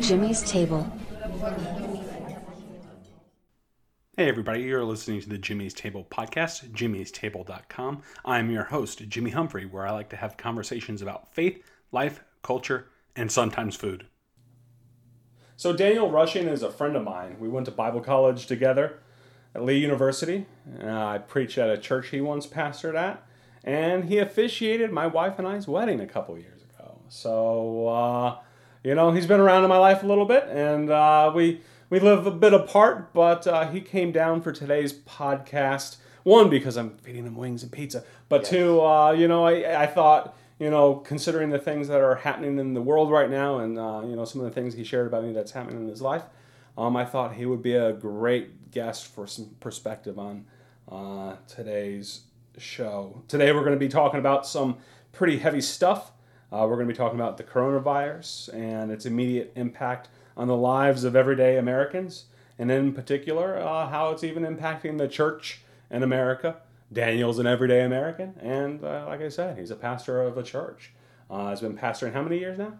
Jimmy's Table. Hey, everybody, you're listening to the Jimmy's Table podcast, jimmy'stable.com. I'm your host, Jimmy Humphrey, where I like to have conversations about faith, life, culture, and sometimes food. So, Daniel Rushing is a friend of mine. We went to Bible college together at Lee University. Uh, I preached at a church he once pastored at, and he officiated my wife and I's wedding a couple years ago. So, uh, you know, he's been around in my life a little bit, and uh, we we live a bit apart, but uh, he came down for today's podcast. One, because I'm feeding him wings and pizza, but Yes. two, uh, you know, I, I thought, you know, considering the things that are happening in the world right now and, uh, you know, some of the things he shared about me that's happening in his life, um, I thought he would be a great guest for some perspective on uh, today's show. Today, we're going to be talking about some pretty heavy stuff. Uh, we're going to be talking about the coronavirus and its immediate impact on the lives of everyday Americans, and in particular, uh, how it's even impacting the church in America. Daniel's an everyday American, and uh, like I said, he's a pastor of a church. Uh, he's been pastoring how many years now?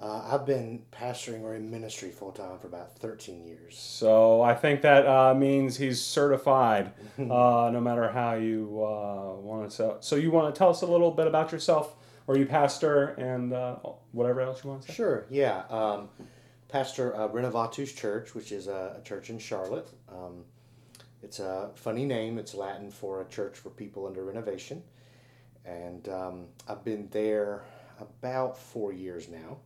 Uh, I've been pastoring or in ministry full time for about 13 years. So I think that uh, means he's certified, uh, no matter how you uh, want to. So, so you want to tell us a little bit about yourself, or you pastor, and uh, whatever else you want to say. Sure, yeah. Um, pastor uh, Renovatus Church, which is a, a church in Charlotte. Um, it's a funny name. It's Latin for a church for people under renovation. And um, I've been there about four years now.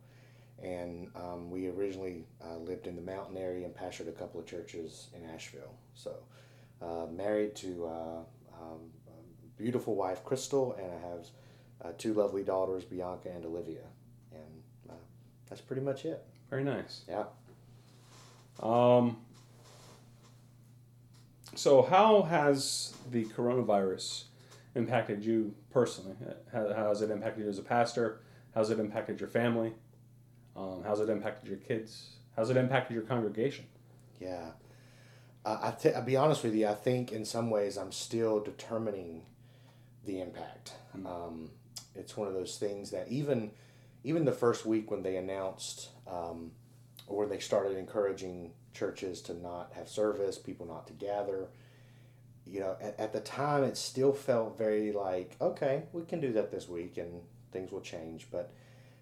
And um, we originally uh, lived in the mountain area and pastored a couple of churches in Asheville. So, uh, married to uh, um, a beautiful wife, Crystal, and I have uh, two lovely daughters, Bianca and Olivia. And uh, that's pretty much it. Very nice. Yeah. Um, so, how has the coronavirus impacted you personally? How, how has it impacted you as a pastor? How's it impacted your family? Um, how's it impacted your kids? How's it impacted your congregation? Yeah. Uh, I t- I'll be honest with you, I think in some ways I'm still determining the impact. Um, it's one of those things that even even the first week when they announced um, or when they started encouraging churches to not have service, people not to gather, you know, at, at the time it still felt very like, okay, we can do that this week and things will change. But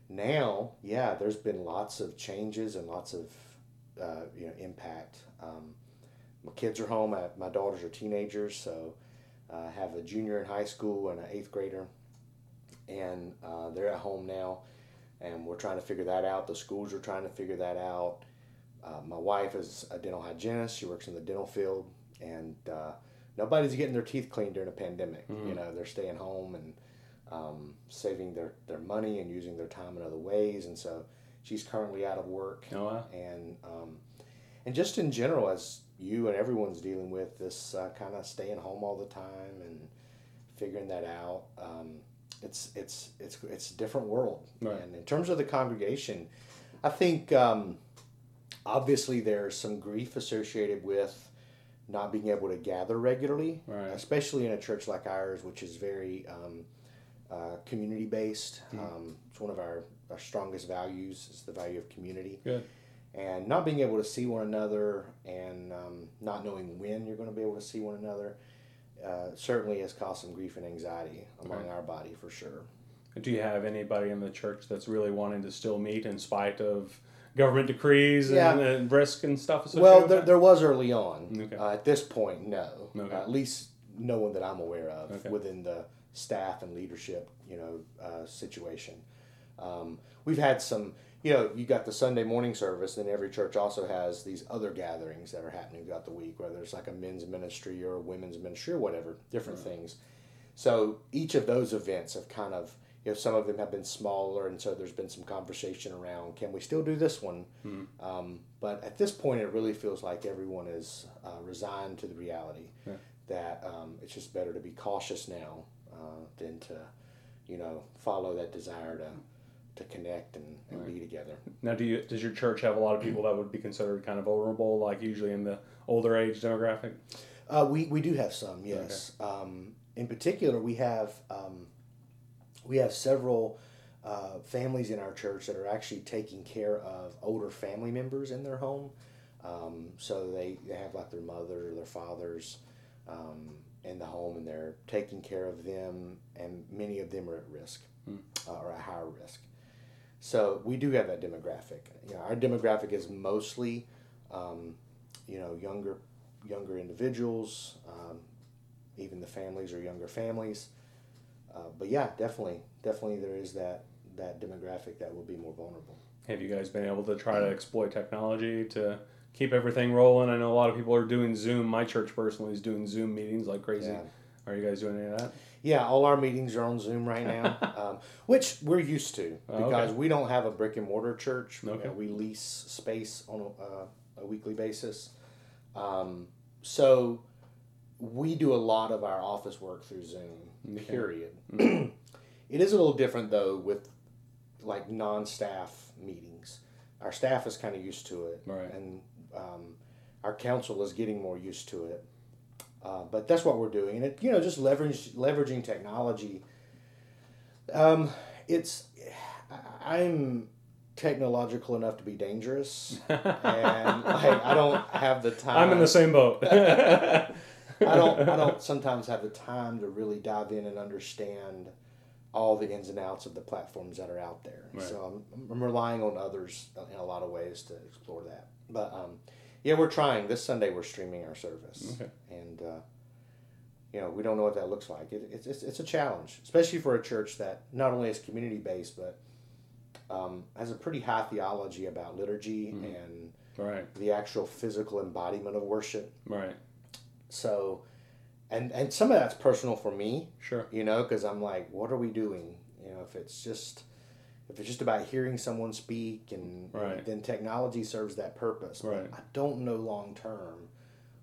now, yeah, there's been lots of changes and lots of uh, you know impact. Um, my kids are home. I, my daughters are teenagers, so uh, I have a junior in high school and an eighth grader, and uh, they're at home now, and we're trying to figure that out. The schools are trying to figure that out. Uh, my wife is a dental hygienist. She works in the dental field, and uh, nobody's getting their teeth cleaned during a pandemic. You know, they're staying home and um, saving their, their money and using their time in other ways. And so she's currently out of work. Oh, wow. And, um, and just in general, as you and everyone's dealing with this uh, kind of staying home all the time and figuring that out, um, it's, it's, it's, it's a different world. Right. And in terms of the congregation, I think um, obviously there's some grief associated with not being able to gather regularly, Right. especially in a church like ours, which is very um, uh, community based. Um, it's one of our, our strongest values is the value of community. Good. And not being able to see one another and um, not knowing when you're going to be able to see one another uh, certainly has caused some grief and anxiety among Right. our body for sure. Do you have anybody in the church that's really wanting to still meet in spite of government decrees and, Yeah. and risk and stuff Well, there, there was early on. Okay. Uh, at this point, no. Okay. Uh, at least no one that I'm aware of Okay. within the staff and leadership, you know, uh, situation. Um, we've had some, you know, you got the Sunday morning service, and every church also has these other gatherings that are happening throughout the week, whether it's like a men's ministry or a women's ministry or whatever, different things. So each of those events have kind of, you know, some of them have been smaller, and so there's been some conversation around, can we still do this one? Um, but at this point, it really feels like everyone is uh, resigned to the reality Yeah. that um, it's just better to be cautious now uh, than to, you know, follow that desire to to connect and, and be together. Now, do you does your church have a lot of people that would be considered kind of vulnerable, like usually in the older age demographic? Uh, we, we do have some, yes. Um, in particular, we have um, we have several uh, families in our church that are actually taking care of older family members in their home. Um, so they, they have like their mother or their fathers um, in the home and they're taking care of them, and many of them are at risk uh, or at higher risk. So we do have that demographic. You know, our demographic is mostly, um, you know, younger younger individuals. Um, even the families are younger families. Uh, but yeah, definitely, definitely there is that that demographic that will be more vulnerable. Have you guys been able to try to exploit technology to keep everything rolling? I know a lot of people are doing Zoom. My church personally is doing Zoom meetings like crazy. Yeah. Are you guys doing any of that? Yeah, all our meetings are on Zoom right now, um, which we're used to Oh, okay. because we don't have a brick and mortar church. Okay. we lease space on a, uh, a weekly basis. Um, so we do a lot of our office work through Zoom, Okay. period. it is a little different though with like non staff meetings. Our staff is kind of used to it, Right. and um, our council is getting more used to it. Uh, but that's what we're doing, and it you know just leverage leveraging technology. Um, it's I- I'm technological enough to be dangerous, and like I don't have the time. I'm in the same boat. I don't I don't sometimes have the time to really dive in and understand all the ins and outs of the platforms that are out there. Right. So I'm, I'm relying on others in a lot of ways to explore that. But um, yeah, we're trying. This Sunday we're streaming our service, Okay. and uh, you know we don't know what that looks like. It, it's, it's it's a challenge, especially for a church that not only is community based but um, has a pretty high theology about liturgy Mm-hmm. and right, the actual physical embodiment of worship. right, So, and and some of that's personal for me, sure. you know, because I'm like, what are we doing? You know, if it's just if it's just about hearing someone speak, and, and then technology serves that purpose. But Right. I don't know long term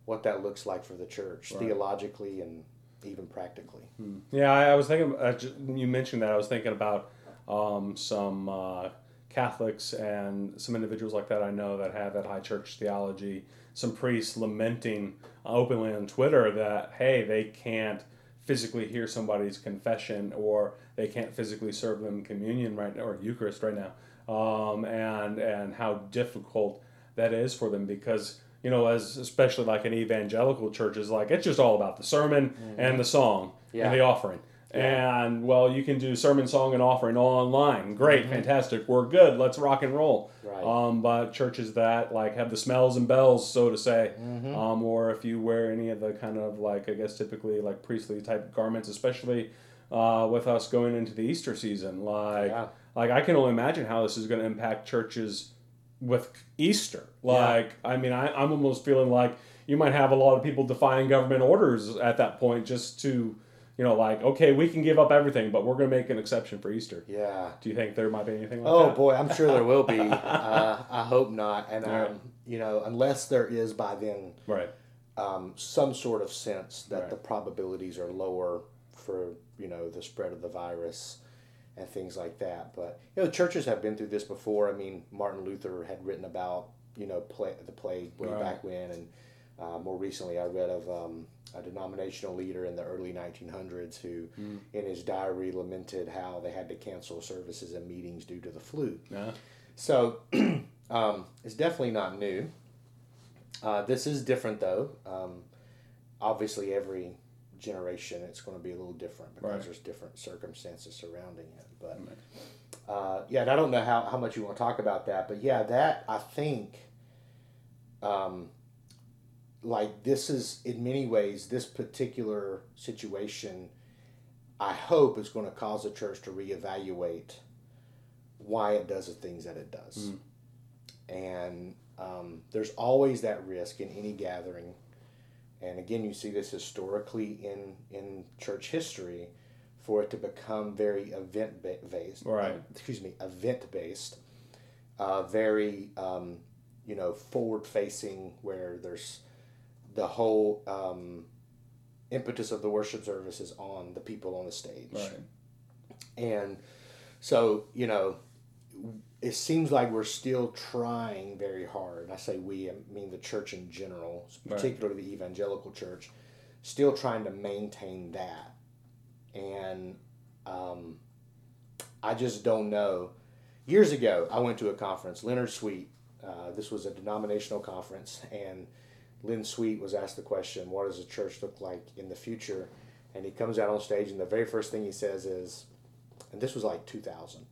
what that looks like for the church Right. theologically and even practically. Yeah, I, I was thinking. Uh, you mentioned that. I was thinking about um, some uh, Catholics and some individuals like that I know that have that high church theology. Some priests lamenting openly on Twitter that hey, they can't physically hear somebody's confession or they can't physically serve them communion right now or Eucharist right now, um, and and how difficult that is for them because you know as especially like an evangelical church is like it's just all about the sermon and the song Yeah. and the offering. And well, you can do sermon, song, and offering all online. Great, fantastic. We're good. Let's rock and roll. Right. Um, but churches that like have the smells and bells, so to say, um, or if you wear any of the kind of like I guess typically like priestly type garments, especially uh, with us going into the Easter season, like Yeah. like I can only imagine how this is going to impact churches with Easter. Like, I mean, I, I'm almost feeling like you might have a lot of people defying government orders at that point just to, you know, like, okay, we can give up everything, but we're going to make an exception for Easter. Yeah. Do you think there might be anything like Oh that? boy, I'm sure there will be. uh, I hope not. And Right. um, you know, unless there is by then Right. um, some sort of sense that Right. the probabilities are lower for you know the spread of the virus and things like that. But you know, churches have been through this before. I mean, Martin Luther had written about you know the plague way Right. back when, and uh, more recently I read of um, a denominational leader in the early 1900s who, Mm. in his diary, lamented how they had to cancel services and meetings due to the flu. Yeah. So um, it's definitely not new. Uh, this is different though. Um, obviously, every generation it's going to be a little different because Right. there's different circumstances surrounding it. But uh, yeah, and I don't know how, how much you want to talk about that, but yeah, that I think, um, like this is in many ways this particular situation. I hope is going to cause the church to reevaluate why it does the things that it does. And um, there's always that risk in any gathering. And again, you see this historically in, in church history for it to become very event ba- based. Right. excuse me, event based. Uh, very, um, you know, forward facing, where there's the whole um, impetus of the worship service is on the people on the stage. Right. And so, you know, it seems like we're still trying very hard. I say we, I mean the church in general, Right. particularly the evangelical church, still trying to maintain that. And um, I just don't know. Years ago, I went to a conference, Leonard Sweet. Uh, this was a denominational conference, and Len Sweet was asked the question, "What does a church look like in the future?" And he comes out on stage, and the very first thing he says is, and this was like 2000.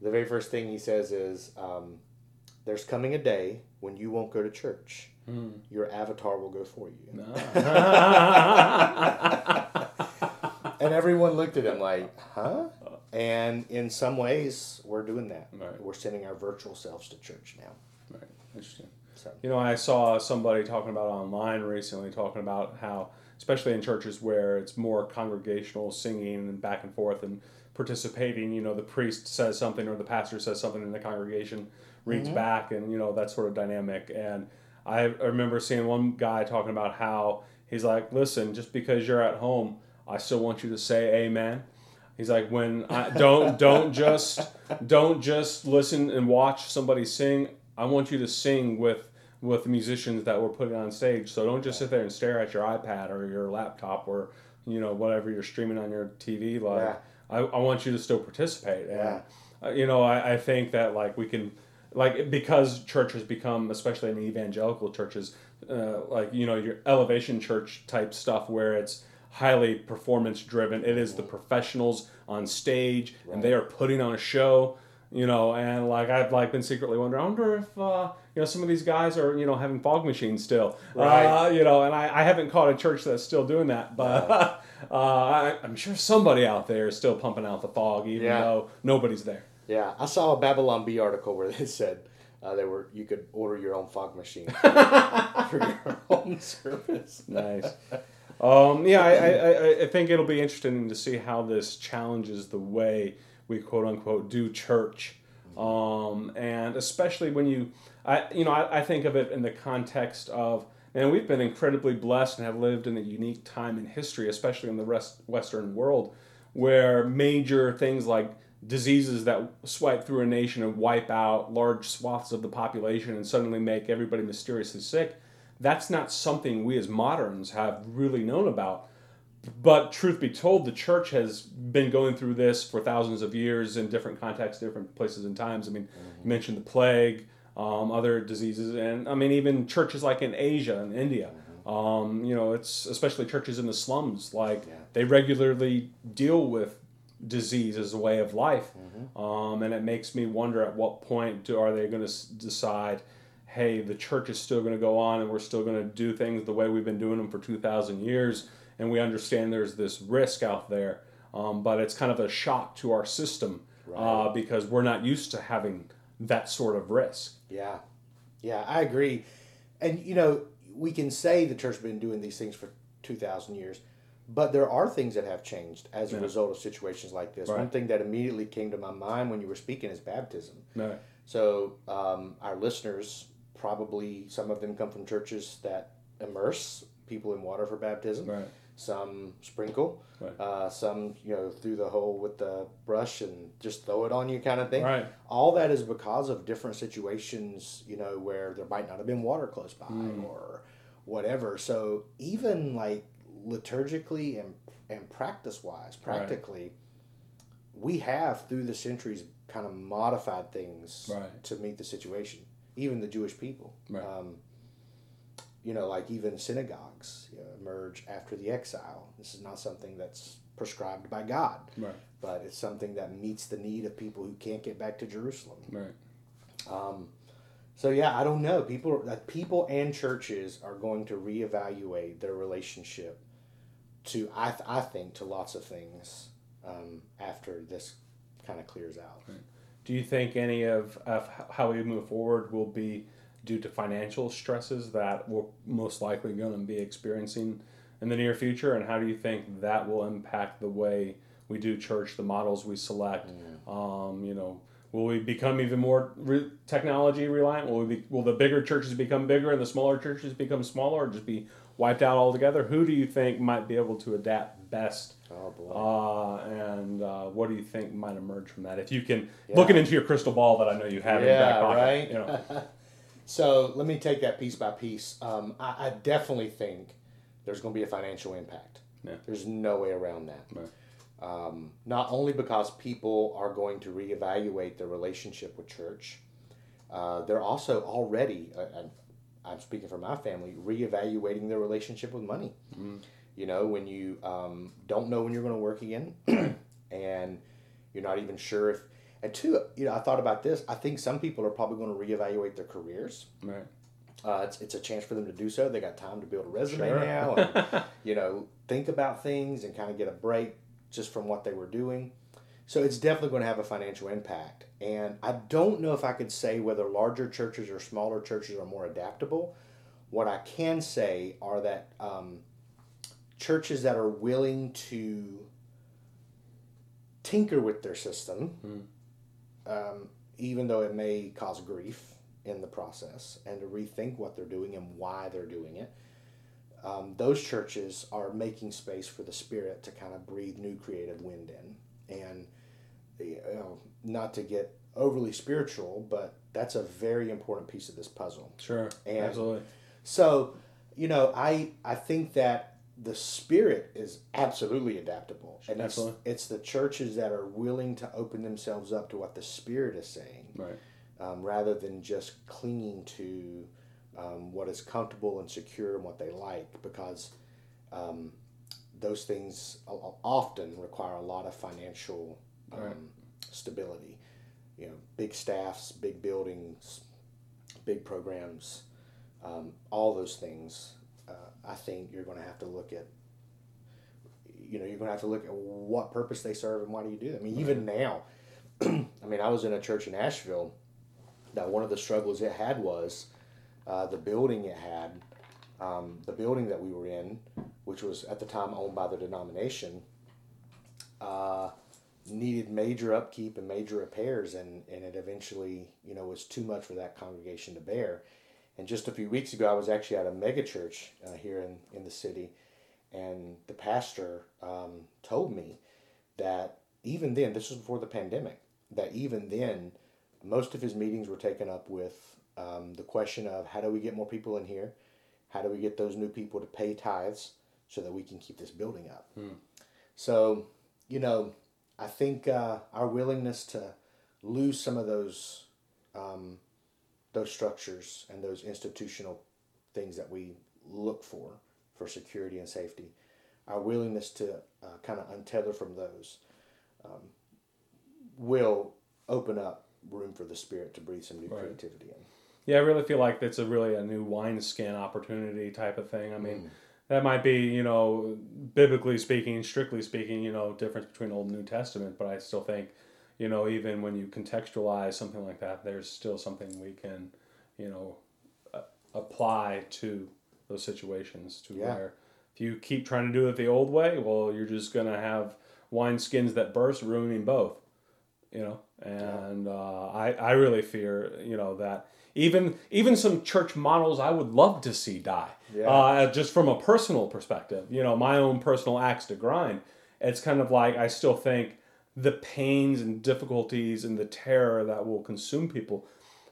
The very first thing he says is, um, "There's coming a day when you won't go to church. Your avatar will go for you." and everyone looked at him like, "Huh?" And in some ways, we're doing that. Right. We're sending our virtual selves to church now. Right. Interesting. So You know, I saw somebody talking about online recently, talking about how, especially in churches where it's more congregational singing and back and forth and participating, you know, the priest says something or the pastor says something and the congregation reads mm-hmm. back and, you know, that sort of dynamic. And I, remember seeing one guy talking about how he's like, listen, just because you're at home, I still want you to say amen. He's like, when I don't don't just don't just listen and watch somebody sing. I want you to sing with with the musicians that we're putting on stage. So don't just sit there and stare at your iPad or your laptop or you know whatever you're streaming on your TV. Like, Yeah. I, I want you to still participate. And, Yeah. uh, you know, I, I think that like we can like because church has become especially in evangelical churches uh, like you know your elevation church type stuff where it's highly performance driven it is the professionals on stage and they are putting on a show you know and like i've like been secretly wondering i wonder if uh, you know some of these guys are you know having fog machines still Right. uh, you know and I, I haven't caught a church that's still doing that but uh, I, i'm sure somebody out there is still pumping out the fog even Yeah. though nobody's there Yeah, I saw a Babylon Bee article where they said uh, they were you could order your own fog machine for your own service. nice. Um, yeah, I, I- I think it'll be interesting to see how this challenges the way we quote unquote do church, um, and especially when you, I you know I, I think of it in the context of. And we've been incredibly blessed and have lived in a unique time in history, especially in the rest, Western world, where major things like diseases that swipe through a nation and wipe out large swaths of the population and suddenly make everybody mysteriously sick that's not something we as moderns have really known about. But truth be told, the church has been going through this for thousands of years in different contexts, different places and times. I mean, you mentioned the plague, um, other diseases, and I mean, even churches like in Asia and India. Um, you know, it's especially churches in the slums, like they regularly deal with disease as a way of life. Um, and it makes me wonder at what point do, are they going to decide, hey, the church is still going to go on and we're still going to do things the way we've been doing them for 2,000 years. And we understand there's this risk out there, um, but it's kind of a shock to our system uh, because we're not used to having that sort of risk. Yeah, yeah, I agree. And you know, we can say the church has been doing these things for two thousand years, but there are things that have changed as a result of situations like this. One thing that immediately came to my mind when you were speaking is baptism. No. So um, our listeners probably some of them come from churches that immerse people in water for baptism. Right. Some sprinkle. Right. Uh, some you know through the hole with the brush and just throw it on you kind of thing. Right. All that is because of different situations. You know where there might not have been water close by or whatever. So even like liturgically and and practice wise, practically, we have through the centuries kind of modified things Right. to meet the situation. Even the Jewish people, Right. um, you know, like even synagogues you know, emerge after the exile. This is not something that's prescribed by God, Right. but it's something that meets the need of people who can't get back to Jerusalem. Right. Um, so yeah, I don't know. People, like people and churches are going to reevaluate their relationship to I, th- I think to lots of things um, after this kind of clears out. Do you think any of, of how we move forward will be due to financial stresses that we're most likely going to be experiencing in the near future? And how do you think that will impact the way we do church, the models we select? Um, you know, will we become even more re- technology reliant? Will we be, will the bigger churches become bigger and the smaller churches become smaller, or just be wiped out altogether? Who do you think might be able to adapt best? Oh boy. Uh, and uh, what do you think might emerge from that? If you can, looking into your crystal ball that I know you have in your back Yeah, pocket, right? You know, So let me take that piece by piece. Um, I, I definitely think there's going to be a financial impact. Yeah. There's no way around that. Right. Um, not only because people are going to reevaluate their relationship with church, uh, they're also already, uh, and I'm speaking for my family, reevaluating their relationship with money. You know, when you um, don't know when you're going to work again, and you're not even sure if. And two, you know, I thought about this. I think some people are probably going to reevaluate their careers. Right. Uh, it's, it's a chance for them to do so. They got time to build a resume Sure. now, and you know, think about things and kind of get a break just from what they were doing. So it's definitely going to have a financial impact. And I don't know if I could say whether larger churches or smaller churches are more adaptable. What I can say are that um, churches that are willing to tinker with their system, um, even though it may cause grief in the process, and to rethink what they're doing and why they're doing it. Um, those churches are making space for the Spirit to kind of breathe new creative wind in. And, you know, not to get overly spiritual, but that's a very important piece of this puzzle. Sure. And- Absolutely. So, you know, I I think that the spirit is absolutely adaptable, and it's, it's the churches that are willing to open themselves up to what the spirit is saying, Right. um, rather than just clinging to um, what is comfortable and secure and what they like, because um, those things often require a lot of financial um, Right. stability. You know, big staffs, big buildings, big programs, um, all those things. I think you're going to have to look at. You know, you're going to have to look at what purpose they serve and why do you do that. I mean, even now, I mean, I was in a church in Asheville that one of the struggles it had was uh, the building it had, um, the building that we were in, which was at the time owned by the denomination, uh, needed major upkeep and major repairs, and, and it eventually, you know, was too much for that congregation to bear. And just a few weeks ago, I was actually at a mega church uh, here in, in the city, and the pastor um, told me that even then, this was before the pandemic, that even then, most of his meetings were taken up with um, the question of how do we get more people in here? How do we get those new people to pay tithes so that we can keep this building up? So, you know, I think uh, our willingness to lose some of those um, those structures and those institutional things that we look for for security and safety, our willingness to uh, kind of untether from those um, will open up room for the spirit to breathe some new Right. creativity in. Yeah, I really feel like that's a really a new wineskin opportunity type of thing. I mean, that might be, you know, biblically speaking, strictly speaking, you know, difference between Old and New Testament, but I still think, you know, even when you contextualize something like that, there's still something we can, you know, uh, apply to those situations to Yeah. where if you keep trying to do it the old way, well, you're just going to have wine skins that burst, ruining both you know and uh, I, I really fear you know that even even some church models i would love to see die Yeah. uh, just from a personal perspective you know my own personal axe to grind it's kind of like i still think the pains and difficulties and the terror that will consume people.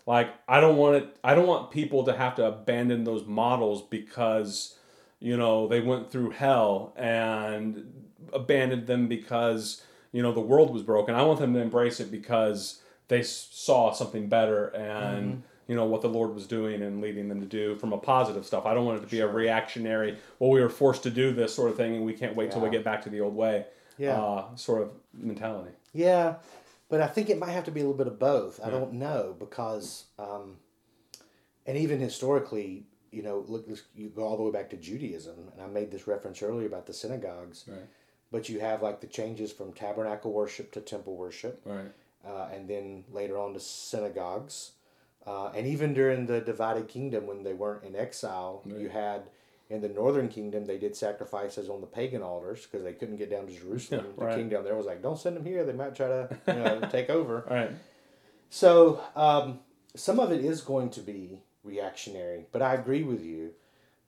Like i don't want it i don't want people to have to abandon those models because you know they went through hell and abandoned them because you know the world was broken. I want them to embrace it because they saw something better and mm-hmm. you know what the lord was doing and leading them to do from a positive stuff. I don't want it to be a reactionary well we were forced to do this sort of thing and we can't wait till we get back to the old way Yeah. uh, sort of mentality Yeah, but I think it might have to be a little bit of both. I don't know because, um, and even historically, you know, look, you go all the way back to Judaism, and I made this reference earlier about the synagogues. right But you have like the changes from tabernacle worship to temple worship, right uh, and then later on to synagogues, uh, and even during the divided kingdom when they weren't in exile, you had. In the northern kingdom, they did sacrifices on the pagan altars because they couldn't get down to Jerusalem. Yeah, the right. king down there was like, "Don't send them here; they might try to you know, take over." all right So um, some of it is going to be reactionary, but I agree with you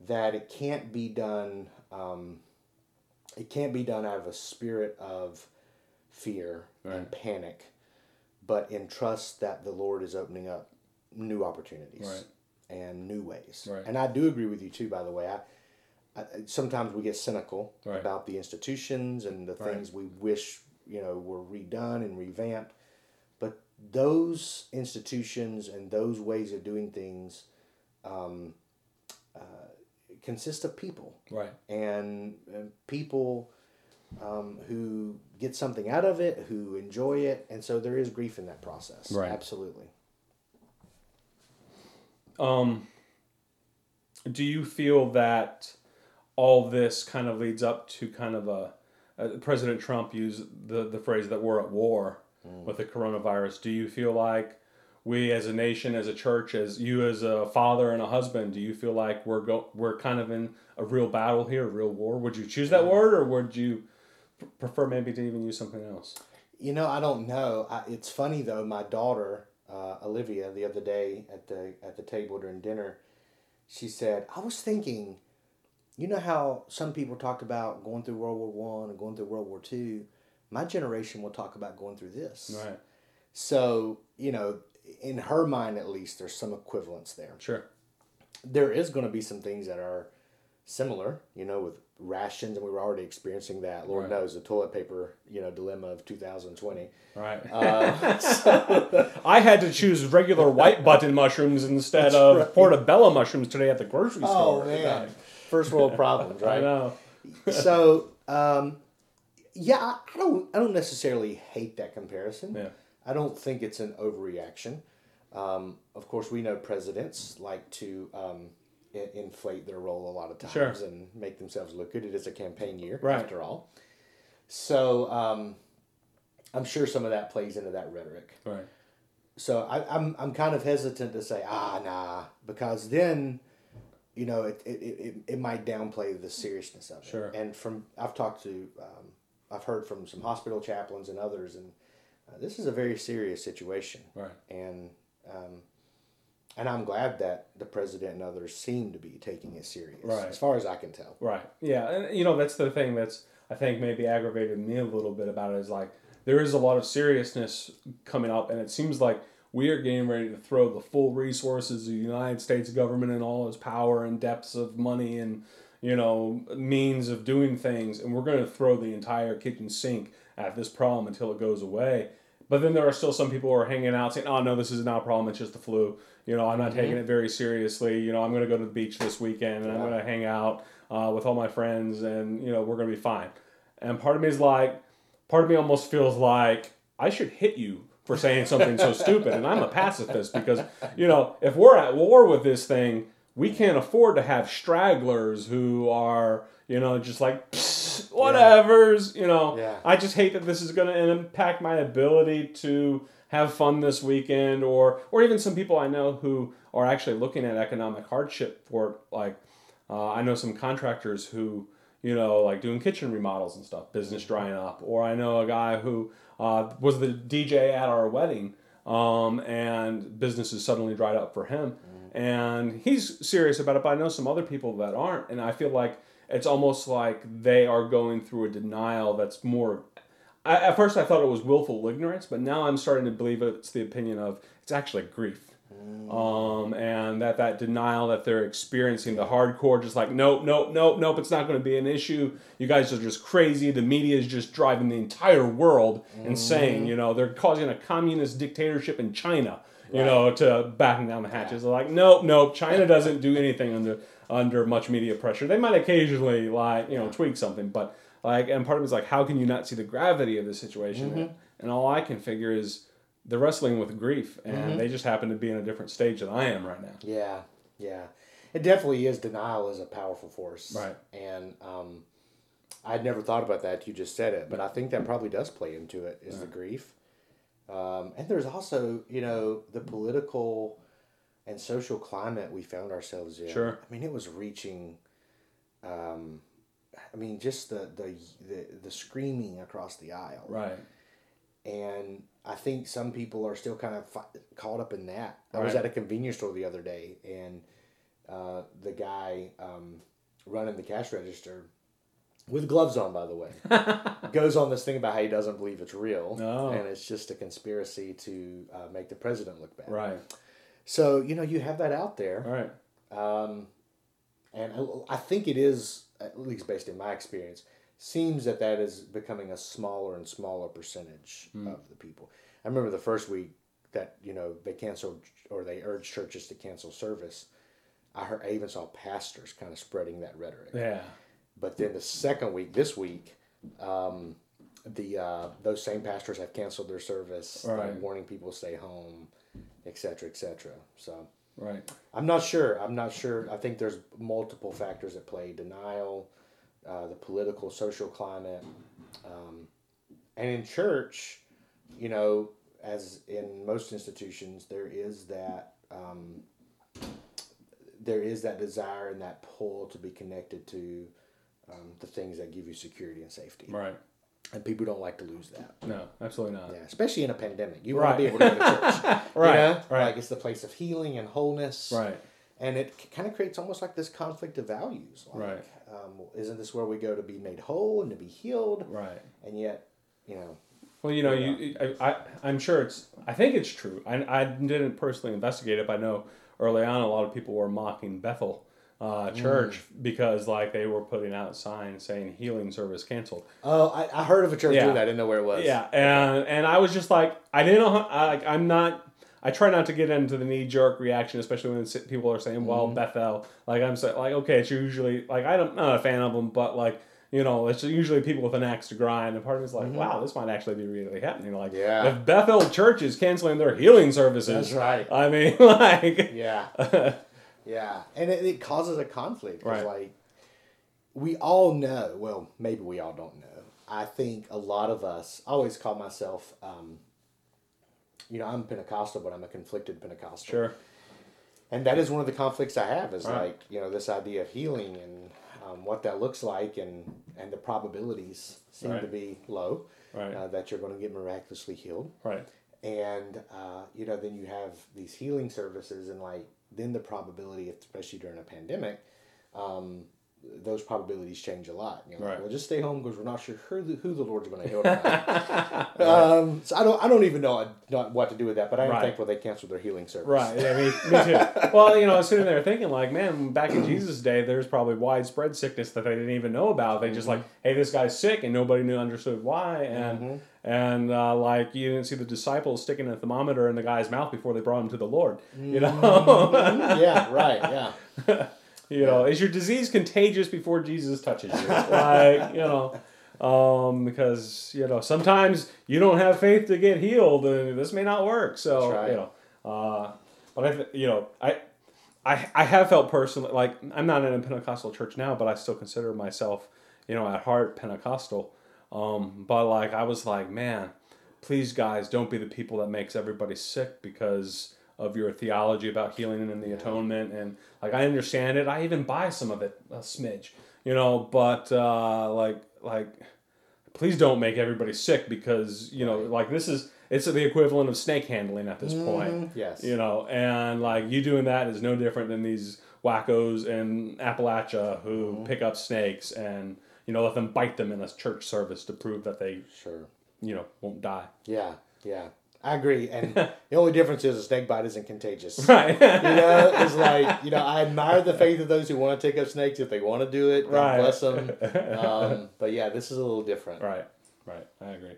that it can't be done. Um, it can't be done out of a spirit of fear and panic, but in trust that the Lord is opening up new opportunities Right. And new ways. Right. And I do agree with you too. By the way, I I, sometimes we get cynical Right. about the institutions and the Right. things we wish you know were redone and revamped. But those institutions and those ways of doing things um, uh, consist of people Right. and, and people um, who get something out of it, who enjoy it, and so there is grief in that process. Right. Absolutely. Um, do you feel that all this kind of leads up to kind of a, uh, President Trump used the, the phrase that we're at war with the coronavirus. Do you feel like we as a nation, as a church, as you as a father and a husband, do you feel like we're go, we're kind of in a real battle here, a real war? Would you choose that word or would you prefer maybe to even use something else? You know, I don't know. I, it's funny though. My daughter uh, Olivia the other day at the at the table during dinner, she said, "I was thinking, you know how some people talked about going through World War One and going through World War Two. My generation will talk about going through this. Right. So you know, in her mind at least, there's some equivalence there. Sure. There is going to be some things that are similar. You know, with rations, and we were already experiencing that. Lord Right. knows the toilet paper, you know, dilemma of 2020. Right. Uh, so, I had to choose regular white button mushrooms instead of portobello mushrooms today at the grocery store. oh man, first world problems, I right? know. so um, yeah, I I don't I don't necessarily hate that comparison. Yeah. I don't think it's an overreaction. Um, of course, we know presidents like to um, in- inflate their role a lot of times Sure. and make themselves look good. It is a campaign year, Right. after all. So um, I'm sure some of that plays into that rhetoric. Right. So I, I'm I'm kind of hesitant to say ah nah because then, you know, it it, it, it might downplay the seriousness of it. Sure. And from I've talked to, um, I've heard from some hospital chaplains and others, and uh, this is a very serious situation. Right. And um, and I'm glad that the president and others seem to be taking it serious, Right. as far as I can tell. Right. Yeah, and you know that's the thing that's I think maybe aggravated me a little bit about it is like there is a lot of seriousness coming up, and it seems like we are getting ready to throw the full resources of the United States government and all its power and depths of money and you know means of doing things, and we're going to throw the entire kitchen sink at this problem until it goes away. But then there are still some people who are hanging out saying, "Oh no, this is not a problem. It's just the flu." You know, I'm not taking it very seriously. You know, I'm going to go to the beach this weekend and I'm going to hang out uh, with all my friends, and you know, we're going to be fine. And part of me is like, part of me almost feels like I should hit you for saying something so stupid. And I'm a pacifist because you know, if we're at war with this thing, we can't afford to have stragglers who are you know just like "Psst, whatever's. You know, Yeah. I just hate that this is going to impact my ability to have fun this weekend, or or even some people I know who are actually looking at economic hardship for like uh, I know some contractors who you know like doing kitchen remodels and stuff, business drying up, or I know a guy who uh, was the DJ at our wedding, um, and business is suddenly dried up for him, and he's serious about it. But I know some other people that aren't, and I feel like it's almost like they are going through a denial that's more I, at first I thought it was willful ignorance, but now I'm starting to believe it's the opinion of it's actually grief. Um, and that that denial that they're experiencing the hardcore, just like nope, nope, nope, nope, it's not going to be an issue. You guys are just crazy. The media is just driving the entire world insane. You know, they're causing a communist dictatorship in China. You know, to batten down the hatches. They're like, nope, nope. China doesn't do anything under under much media pressure. They might occasionally like you know tweak something, but like, and part of it is like, how can you not see the gravity of the situation? And all I can figure is they're wrestling with grief, and they just happen to be in a different stage than I am right now. Yeah, yeah. It definitely is. Denial is a powerful force. Right. And um, I'd never thought about that. You just said it, but I think that probably does play into it. Is the grief, um, and there's also you know the political and social climate we found ourselves in. Sure. I mean, it was reaching. Um, I mean, just the, the the the screaming across the aisle Right. and I think some people are still kind of fi- caught up in that. I was at a convenience store the other day, and uh, the guy um, running the cash register, with gloves on, by the way, goes on this thing about how he doesn't believe it's real, Oh. and it's just a conspiracy to uh, make the president look bad. Right. So you know you have that out there. Right. Um, and I, I think it is at least based in my experience seems that that is becoming a smaller and smaller percentage Hmm. of the people. I remember the first week that you know they canceled or they urged churches to cancel service. I heard I even saw pastors kind of spreading that rhetoric. Yeah. But then the second week, this week, um, the uh, those same pastors have canceled their service, Right. warning people to stay home, et cetera, et cetera. So Right. I'm not sure. I'm not sure. I think there's multiple factors at play: denial, uh, the political, social climate, um, and in church, you know, as in most institutions, there is that um, there is that desire and that pull to be connected to um, the things that give you security and safety, Right. And people don't like to lose that. No, absolutely not. Yeah, especially in a pandemic, you Right. want to be able to go to church, Right, You know? right. Like it's the place of healing and wholeness, Right. and it kind of creates almost like this conflict of values. Like, Right. Um, isn't this where we go to be made whole and to be healed? Right. And yet, you know, Well, you know, you, I, I, I'm sure it's, I think it's true. I, I didn't personally investigate it, but I know early on a lot of people were mocking Bethel uh, mm. Church because, like, they were putting out signs saying healing service canceled. oh, I, I heard of a church Yeah. doing that. I didn't know where it was. Yeah, and and I was just like, I didn't know. How, I, like, I'm not. I try not to get into the knee jerk reaction, especially when people are saying, "Well, mm-hmm. Bethel." Like I'm saying, like okay, it's usually like I don't, I'm not a fan of them, but like you know, it's usually people with an axe to grind. And part of me is like, mm-hmm. wow, this might actually be really happening. Like, Yeah. if Bethel Church is canceling their healing services, That's right. I mean, like, Yeah. yeah. And it, it causes a conflict. Right. Like, we all know, well, maybe we all don't know. I think a lot of us, I always call myself, um, you know, I'm Pentecostal, but I'm a conflicted Pentecostal. sure, And that is one of the conflicts I have is Right. like, you know, this idea of healing and um, what that looks like and, and the probabilities seem Right. to be low right, uh, that you're going to get miraculously healed right, and uh, you know then you have these healing services and like then the probability especially during a pandemic um, those probabilities change a lot you know Right. well just stay home because we're not sure who the, who the lord's going to heal tonight. um, so i don't i don't even know not what to do with that but i'm Right. thankful they canceled their healing service Right. Yeah, me, me too. Well, you know, I was sitting there thinking, like, man, back in Jesus' day, there's probably widespread sickness that they didn't even know about. They just like, hey, this guy's sick, and nobody knew understood why, and and uh, like you didn't see the disciples sticking a thermometer in the guy's mouth before they brought him to the Lord. You know, yeah right yeah you know, is your disease contagious before Jesus touches you? Like, you know. Um, because you know sometimes you don't have faith to get healed, and this may not work. So right. you know, uh, but I, th- you know, I, I, I have felt personally like I'm not in a Pentecostal church now, but I still consider myself, you know, at heart Pentecostal. Um, but like I was like, man, please guys, don't be the people that makes everybody sick because of your theology about healing and the atonement. And like I understand it, I even buy some of it, a smidge, you know. But uh, like like please don't make everybody sick because you know like this is it's the equivalent of snake handling at this point yes. you know and like you doing that is no different than these wackos in appalachia who pick up snakes and you know let them bite them in a church service to prove that they sure. you know won't die. Yeah yeah i agree and the only difference is a snake bite isn't contagious right you know, it's like you know, I admire the faith of those who want to take up snakes if they want to do it. God Right. bless them. Um, but yeah, this is a little different. Right, right. I agree.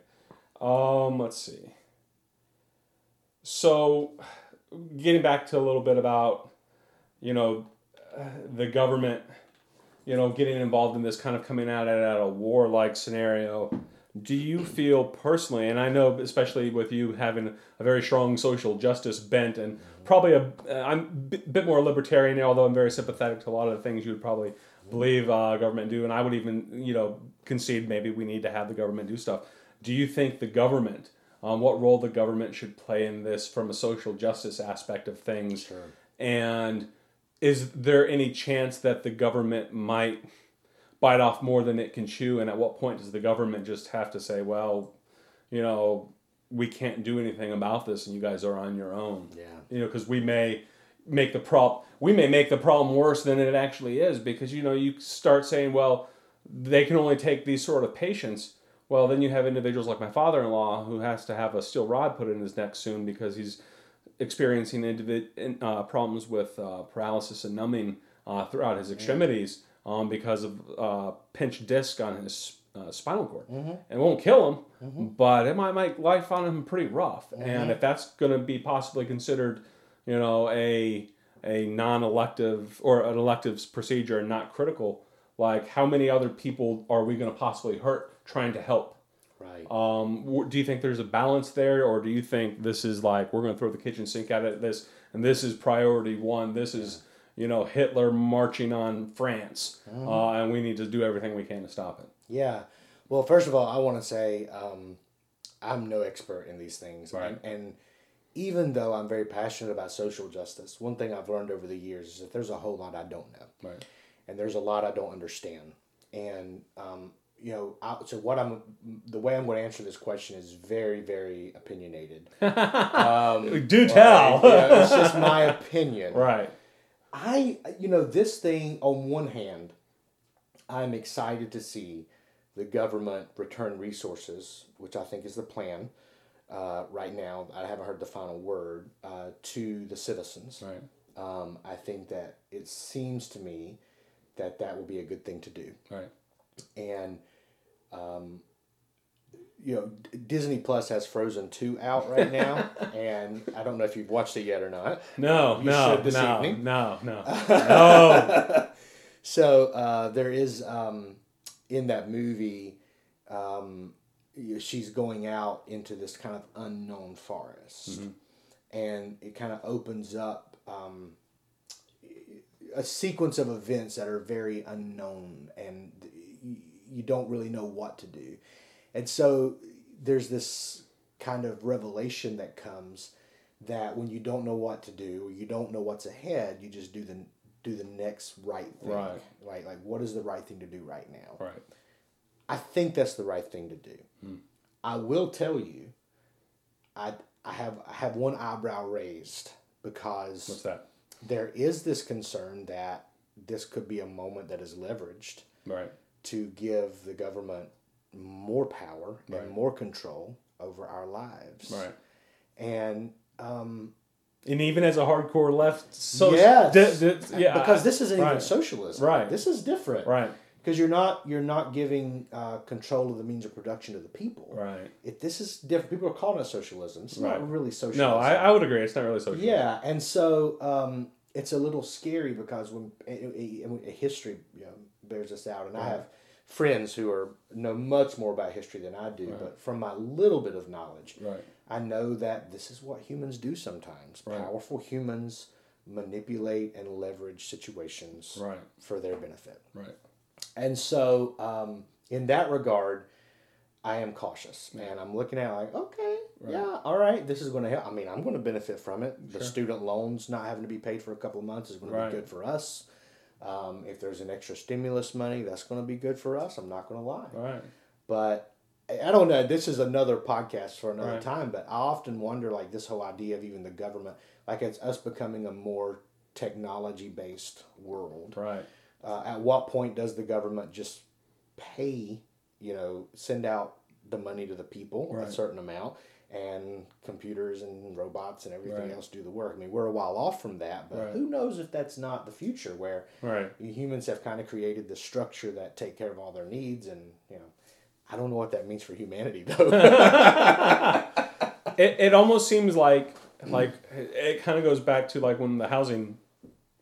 Um, let's see. So, getting back to a little bit about, you know, the government, you know, getting involved in this kind of coming at at a war-like scenario. Do you feel personally, and I know especially with you having a very strong social justice bent, and probably a, uh, I'm a bit bit more libertarian, although I'm very sympathetic to a lot of the things you would probably believe uh, government do, and I would even, you know, concede maybe we need to have the government do stuff. Do you think the government, um, what role the government should play in this from a social justice aspect of things? Sure. And is there any chance that the government might bite off more than it can chew? And at what point does the government just have to say, well, you know, we can't do anything about this and you guys are on your own? Yeah. You know, because we may make the prop we may make the problem worse than it actually is because you know you start saying well they can only take these sort of patients well then you have individuals like my father-in-law who has to have a steel rod put in his neck soon because he's experiencing individ- uh, problems with uh, paralysis and numbing uh, throughout his extremities um, because of uh, pinched disc on his uh, spinal cord. It won't kill him, but it might make life on him pretty rough. And if that's going to be possibly considered, you know, a a non-elective or an elective procedure and not critical, like how many other people are we going to possibly hurt trying to help? Right. Um, do you think there's a balance there, or do you think this is like we're going to throw the kitchen sink at it? This and this is priority one. This is you know Hitler marching on France, uh, and we need to do everything we can to stop it. Yeah. Well, first of all, I want to say um, I'm no expert in these things. Right. And, and even though I'm very passionate about social justice, one thing I've learned over the years is that there's a whole lot I don't know. Right. And there's a lot I don't understand. And, um, you know, I, so what I'm, the way I'm going to answer this question is very, very opinionated. Um, Do like, tell. you know, it's just my opinion. right. I, you know, this thing, on one hand, I'm excited to see the government return resources, which I think is the plan uh, right now. I haven't heard the final word uh, to the citizens. Right. Um, I think that it seems to me that that will be a good thing to do. Right. And, um, you know, Disney Plus has Frozen 2 out right now. and I don't know if you've watched it yet or not. No. You no. should this no, evening. no. No. No. So uh, there is um, in that movie, um, she's going out into this kind of unknown forest, and it kind of opens up um, a sequence of events that are very unknown, and you don't really know what to do, and so there's this kind of revelation that comes that when you don't know what to do or you don't know what's ahead, you just do the do the next right thing. Right. Like like what is the right thing to do right now? right. I think that's the right thing to do. Hmm. I will tell you, I I have I have one eyebrow raised because What's that? there is this concern that this could be a moment that is leveraged Right. to give the government more power Right. and more control over our lives. Right. And um, And even as a hardcore left, so Yes. yeah, because this isn't even right. socialism. Right. This is different. right, Because you're not you're not giving uh, control of the means of production to the people. right. If this is different, people are calling it socialism. It's Right. not really socialism. No, I, I would agree. It's not really social. Yeah, and so um, it's a little scary because when a, a, a history you know, bears this out, and I have friends who are know much more about history than I do, but from my little bit of knowledge, Right. I know that this is what humans do sometimes. Right. Powerful humans manipulate and leverage situations Right. for their benefit. Right. And so, um, in that regard, I am cautious, and I'm looking at it like, okay, yeah, all right, this is going to help. I mean, I'm going to benefit from it. The student loans not having to be paid for a couple of months is going to be good for us. Um, if there's an extra stimulus money, that's going to be good for us. I'm not going to lie. Right. But I don't know. This is another podcast for another Right. time. But I often wonder, like this whole idea of even the government, like it's us becoming a more technology based world. Right. Uh, at what point does the government just pay, you know, send out the money to the people, Right. a certain amount, and computers and robots and everything Right. else do the work? I mean, we're a while off from that, but Right. who knows if that's not the future where Right. humans have kind of created the structure that take care of all their needs and, you know, I don't know what that means for humanity though. it, it almost seems like like it kind of goes back to like when the housing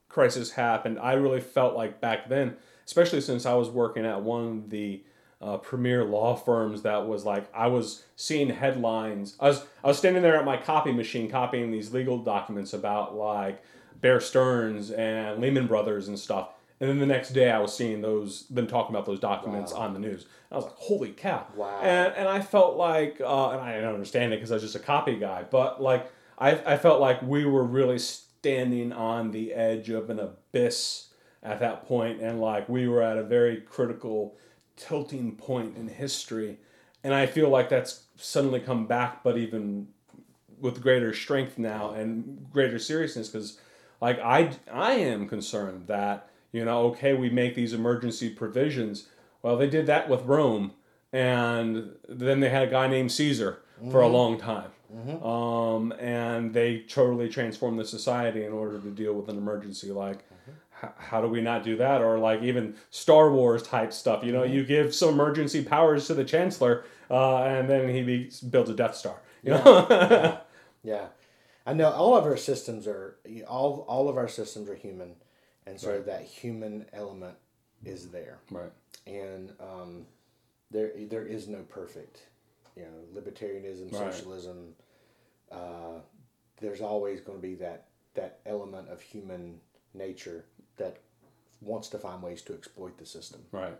crisis happened i really felt like back then especially since i was working at one of the uh, premier law firms that was like i was seeing headlines. I was i was standing there at my copy machine copying these legal documents about like bear stearns and lehman brothers and stuff. And then the next day i was seeing those them talking about those documents on the news. I was like holy cow. Wow. and, and i felt like uh, and i didn't understand it because i was just a copy guy but like I, I felt like we were really standing on the edge of an abyss at that point and like we were at a very critical tilting point in history. And i feel like that's suddenly come back but even with greater strength now and greater seriousness because like I, I am concerned that you know okay we make these emergency provisions. Well they did that with rome and then they had a guy named caesar for a long time. Um, and they totally transformed the society in order to deal with an emergency like how do we not do that? Or like even Star Wars type stuff. You know, you give some emergency powers to the Chancellor, uh, and then he be, builds a Death Star. You know? Yeah, I know all of our systems are all all of our systems are human, and so Right. that human element is there, right. and um, there there is no perfect, you know, libertarianism, Right. socialism. Uh, there's always going to be that that element of human nature that wants to find ways to exploit the system. Right.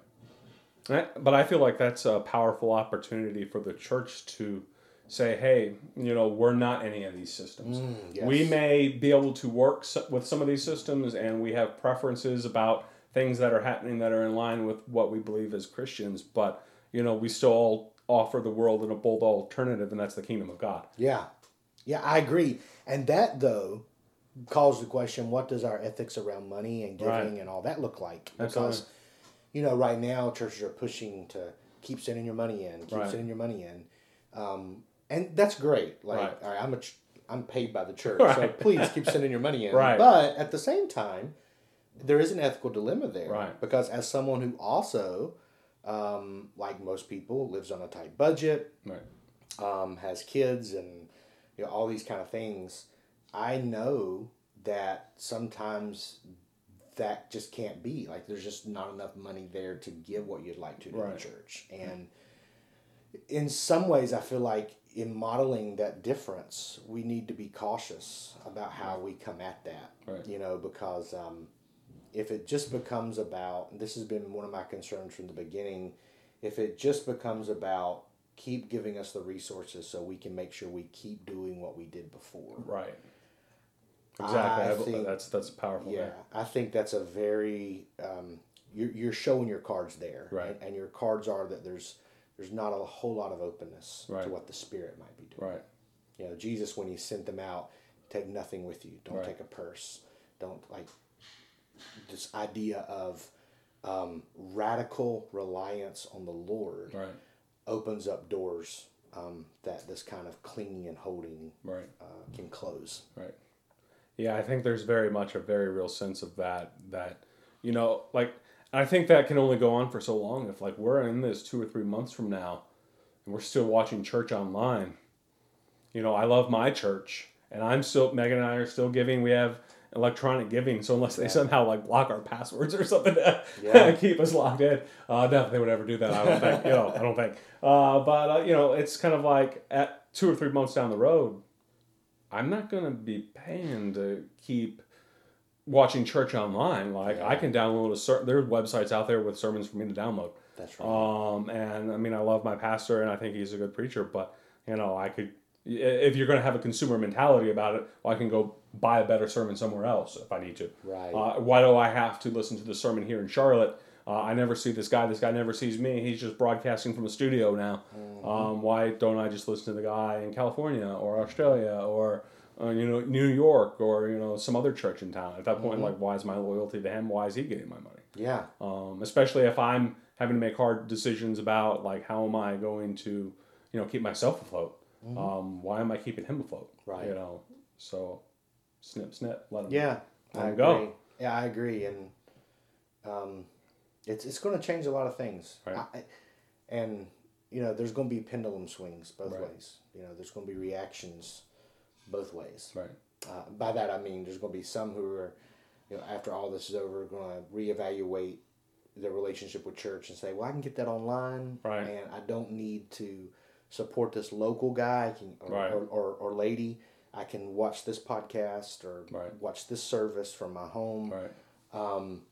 Eh, But I feel like that's a powerful opportunity for the church to say, hey, you know, we're not any of these systems. yes. We may be able to work with some of these systems and we have preferences about things that are happening that are in line with what we believe as Christians, but, you know, we still offer the world an a bold alternative, and that's the kingdom of God. Yeah, yeah, I agree. And that though calls the question: What does our ethics around money and giving Right. and all that look like? Because Absolutely. you know, right now churches are pushing to keep sending your money in, keep Right. sending your money in, um, and that's great. Like, Right. all right, I'm a I'm paid by the church, so please keep sending your money in. Right. But at the same time, there is an ethical dilemma there, Right. Because as someone who also, um, like most people, lives on a tight budget, Right. um, has kids and you know all these kind of things i know that sometimes that just can't be like there's just not enough money there to give what you'd like to to Right. the church and in some ways i feel like in modeling that difference we need to be cautious about how we come at that Right. you know because um, if it just becomes about and this has been one of my concerns from the beginning if it just becomes about keep giving us the resources so we can make sure we keep doing what we did before Right. Exactly. Think- that's that's powerful. yeah there. i think that's a very um, you're, you're showing your cards there Right. and, and your cards are that there's there's not a whole lot of openness Right. to what the spirit might be doing Right. you know jesus when he sent them out take nothing with you don't Right. take a purse don't like this idea of um, radical reliance on the lord Right. opens up doors um, that this kind of clinging and holding Right. uh, can close Right. Yeah, I think there's very much a very real sense of that. That you know, like I think that can only go on for so long. If like we're in this two or three months from now, and we're still watching church online. You know, I love my church, and I'm still Megan and I are still giving. We have electronic giving, so unless they somehow like block our passwords or something to Yeah. keep us locked in, uh, that they would ever do that. I don't think. You know, I don't think. Uh, but uh, you know, it's kind of like at two or three months down the road, I'm not going to be paying to keep watching church online. Like I can download a certain. There's websites out there with sermons for me to download. that's right Um, and I mean, I love my pastor, and I think he's a good preacher. But you know, I could, if you're going to have a consumer mentality about it, well, I can go buy a better sermon somewhere else if I need to. Right. Uh, why do I have to listen to the sermon here in Charlotte? Uh, I never see this guy. This guy never sees me. He's just broadcasting from a studio now. Um, why don't I just listen to the guy in California or Australia or uh, you know New York or you know some other church in town? At that point, like, why is my loyalty to him? Why is he getting my money? yeah um, especially if I'm having to make hard decisions about like how am I going to, you know, keep myself afloat. Um, why am I keeping him afloat? Mm-hmm. Right. You know, so snip, snip, let him. yeah Let i 'em agree go. yeah i agree and um, it's, it's going to change a lot of things Right. I, and you know there's going to be pendulum swings both Right. ways you know there's going to be reactions both ways Right. Uh, by that I mean there's going to be some who are, you know, after all this is over, going to reevaluate their relationship with church and say, well, I can get that online, Right. and I don't need to support this local guy can, or, Right. or, or, or lady. I can watch this podcast or Right. watch this service from my home. Right. Um,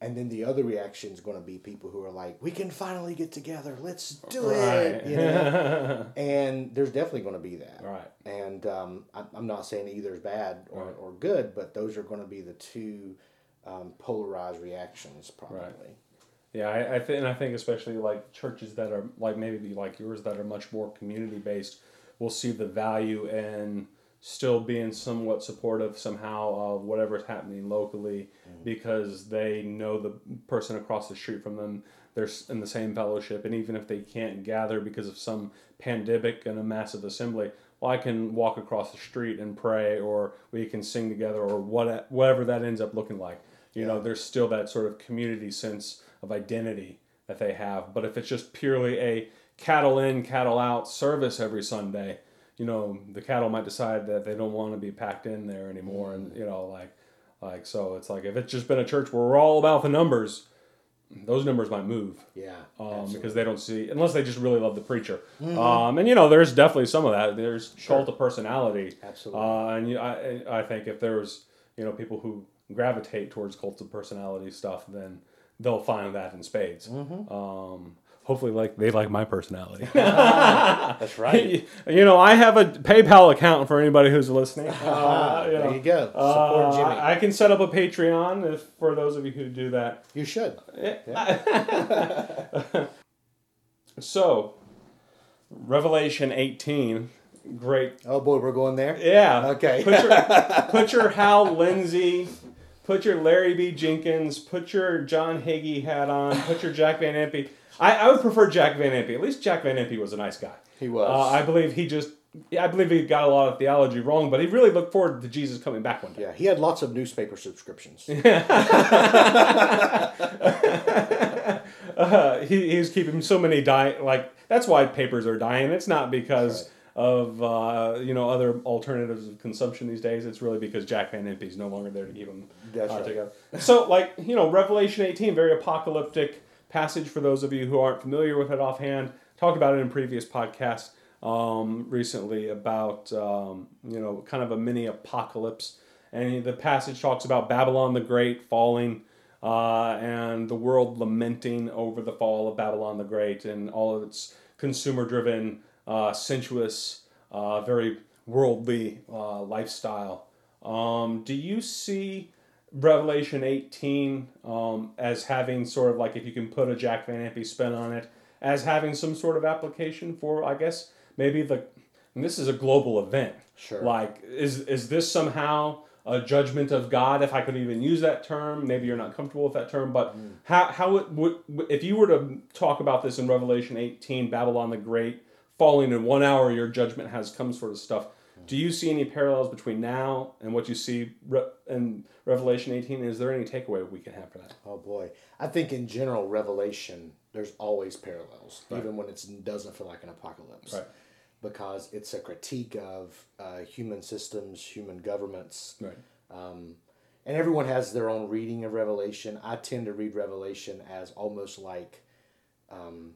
and then the other reaction is going to be people who are like, we can finally get together. Let's do it. You know? and there's definitely going to be that. right. And um, I'm, I'm not saying either is bad or, Right. or good, but those are going to be the two um, polarized reactions, probably. Yeah, I, I think, and I think especially like churches that are like maybe like yours that are much more community based will see the value in still being somewhat supportive somehow of whatever's happening locally mm-hmm. because they know the person across the street from them. They're in the same fellowship, and even if they can't gather because of some pandemic and a massive assembly, well, I can walk across the street and pray, or we can sing together, or what whatever that ends up looking like You know, there's still that sort of community sense of identity that they have. But if it's just purely a cattle in, cattle out service every Sunday, you know, the cattle might decide that they don't want to be packed in there anymore, and you know, like, like so, it's like if it's just been a church where we're all about the numbers, those numbers might move. Yeah. Um, because they don't see unless they just really love the preacher, um, and you know there's definitely some of that. There's cult of personality, Absolutely. uh, and you, I I think if there's you know people who gravitate towards cult of personality stuff, then they'll find that in spades. Um, hopefully, like they like my personality. That's right. you know, I have a PayPal account for anybody who's listening. Uh, you there know. you go. Support Uh, Jimmy. I can set up a Patreon if for those of you who do that. you should. So, Revelation 18, great. Oh boy, we're going there. Yeah. Okay. Put your, put your Hal Lindsey, put your Larry B. Jenkins, put your John Hagee hat on, put your Jack Van Impe. I, I would prefer Jack Van Impe. At least Jack Van Impe was a nice guy. He was. Uh, I believe he just, yeah, I believe he got a lot of theology wrong, but he really looked forward to Jesus coming back one day. yeah, he had lots of newspaper subscriptions. uh, he, he's keeping so many dying. Like that's why papers are dying. It's not because of uh, you know other alternatives of consumption these days. It's really because Jack Van Impe's no longer there to keep them uh, right. together. So like you know Revelation eighteen, very apocalyptic passage for those of you who aren't familiar with it offhand. Talked about it in previous podcasts um, recently about um, you know kind of a mini apocalypse, and the passage talks about Babylon the Great falling uh, and the world lamenting over the fall of Babylon the Great and all of its consumer driven, uh, sensuous, uh, very worldly uh, lifestyle. Um, do you see Revelation 18 um, as having sort of like, if you can put a Jack Van Impe spin on it, as having some sort of application for, I guess, maybe the. And this is a global event. Sure. Like, is is this somehow a judgment of God, if I could even use that term. Maybe you're not comfortable with that term, but how, how it would, if you were to talk about this in Revelation 18, Babylon the Great, falling in one hour, your judgment has come sort of stuff. Do you see any parallels between now and what you see re- in Revelation 18? Is there any takeaway we can have for that? Oh boy, I think in general, Revelation there's always parallels, even when it doesn't feel like an apocalypse, Right. because it's a critique of uh, human systems, human governments, Right. and everyone has their own reading of Revelation. I tend to read Revelation as almost like um,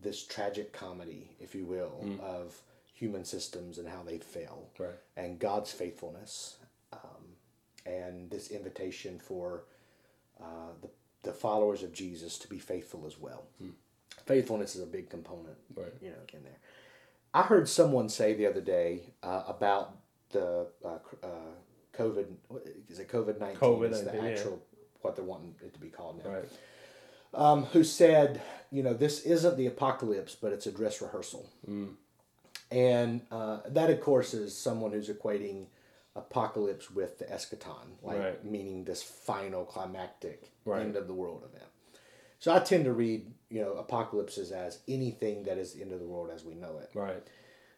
this tragic comedy, if you will, of human systems and how they fail, Right. and God's faithfulness, um, and this invitation for uh, the, the followers of Jesus to be faithful as well. Faithfulness is a big component, Right. you know, in there. I heard someone say the other day uh, about the uh, uh, COVID. Is it COVID nineteen? COVID-19, Is the yeah. actual what they're wanting it to be called now? Right. Um, who said, you know, this isn't the apocalypse, but it's a dress rehearsal. Mm. And uh, that, of course, is someone who's equating apocalypse with the eschaton, like Right. meaning this final climactic Right. end of the world event. So I tend to read, you know, apocalypses as anything that is the end of the world as we know it. Right.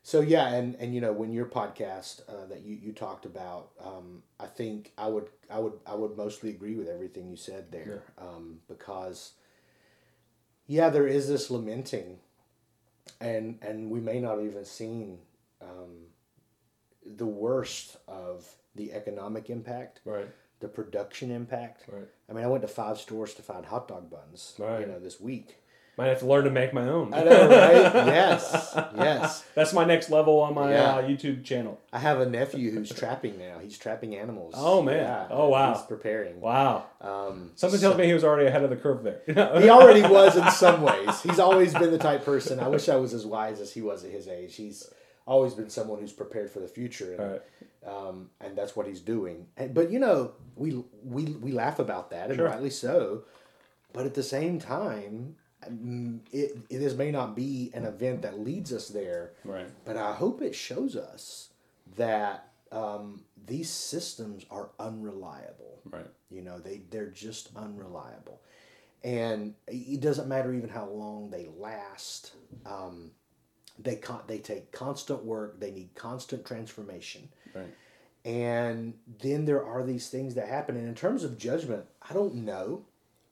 So yeah, and and you know when your podcast uh, that you, you talked about, um, I think I would I would I would mostly agree with everything you said there, um, because yeah, there is this lamenting, and and we may not even seen um, the worst of the economic impact, Right. the production impact. Right. I mean, I went to five stores to find hot dog buns, you know, this week. Might have to learn to make my own. I know, right? yes, yes. That's my next level on my Yeah. uh, YouTube channel. I have a nephew who's trapping now. He's trapping animals. Oh, man. Oh, wow. He's preparing. Wow. Um, Something tells me he was already ahead of the curve there. he already was in some ways. He's always been the type person. I wish I was as wise as he was at his age. He's always been someone who's prepared for the future, and, Right. um, and that's what he's doing. And, but you know, we we we laugh about that, and Sure. rightly so. But at the same time, it it is may not be an event that leads us there. Right. But I hope it shows us that um, these systems are unreliable. Right. You know, they they're just unreliable, and it doesn't matter even how long they last. Um, they con- they take constant work. They need constant transformation, Right. And then there are these things that happen. And in terms of judgment, I don't know.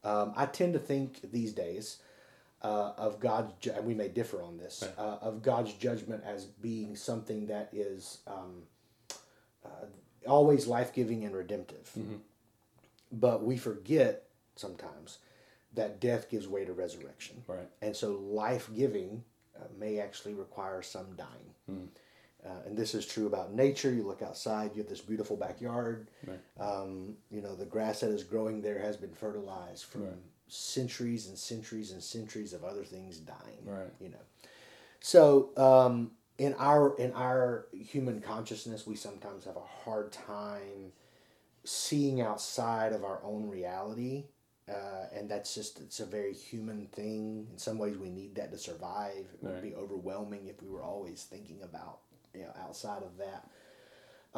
Um, I tend to think these days uh, of God's, ju- and we may differ on this, uh, of God's judgment as being something that is um, uh, always life giving and redemptive. But we forget sometimes that death gives way to resurrection. Right. And so life giving uh, may actually require some dying. Uh, and this is true about nature. You look outside, you have this beautiful backyard. Um, you know, the grass that is growing there has been fertilized from centuries and centuries and centuries of other things dying. Right. You know. So um, in our in our human consciousness, we sometimes have a hard time seeing outside of our own reality uh, and that's just it's a very human thing in some ways we need that to survive it would be overwhelming if we were always thinking about you know outside of that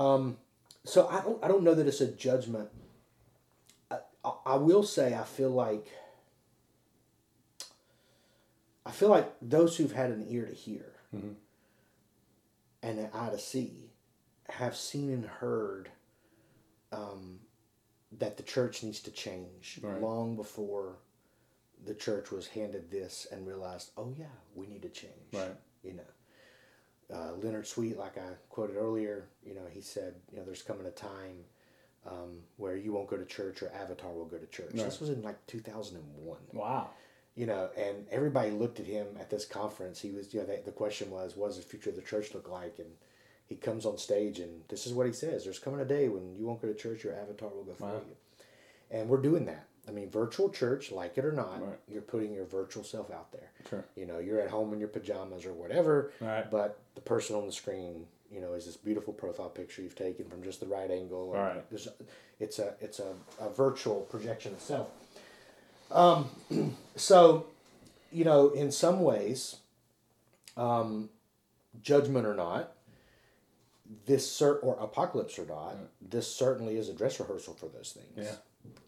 um, so I don't, I don't know that it's a judgment I, I will say I feel like I feel like those who've had an ear to hear and an eye to see have seen and heard um, that the church needs to change Right. long before the church was handed this and realized, oh yeah, we need to change. Right. You know, uh, Leonard Sweet, like I quoted earlier, you know, he said, you know, there's coming a time um, where you won't go to church or Avatar will go to church. Right. This was in like 2001 Wow. You know, and everybody looked at him at this conference. He was, you know, the, the question was, what does the future of the church look like? And he comes on stage and this is what he says There's coming a day when you won't go to church, your avatar will go for Wow. you. And we're doing that. I mean, virtual church, like it or not, Right. you're putting your virtual self out there. Sure. You know, you're at home in your pajamas or whatever, Right. but the person on the screen, you know, is this beautiful profile picture you've taken from just the right angle. and Right. there's- It's a it's a, a virtual projection of self. Um, so, you know, in some ways, um, judgment or not, this cert or apocalypse or not, this certainly is a dress rehearsal for those things.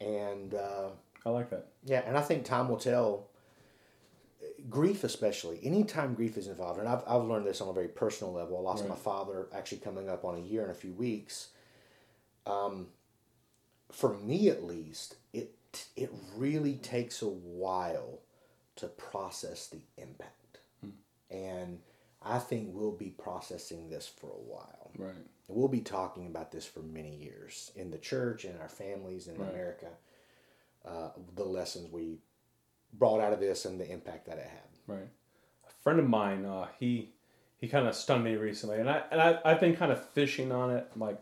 Yeah. And uh, I like that. yeah, and I think time will tell. Grief, especially, anytime grief is involved, and I've, I've learned this on a very personal level. I lost my father actually coming up on a year in a few weeks. Um, for me, at least, it it really takes a while to process the impact, and I think we'll be processing this for a while. Right. We'll be talking about this for many years in the church, in our families, in Right. America. Uh, the lessons we brought out of this and the impact that it had. Right. A friend of mine, uh, he he kind of stunned me recently, and I and I I've been kind of fishing on it. Like,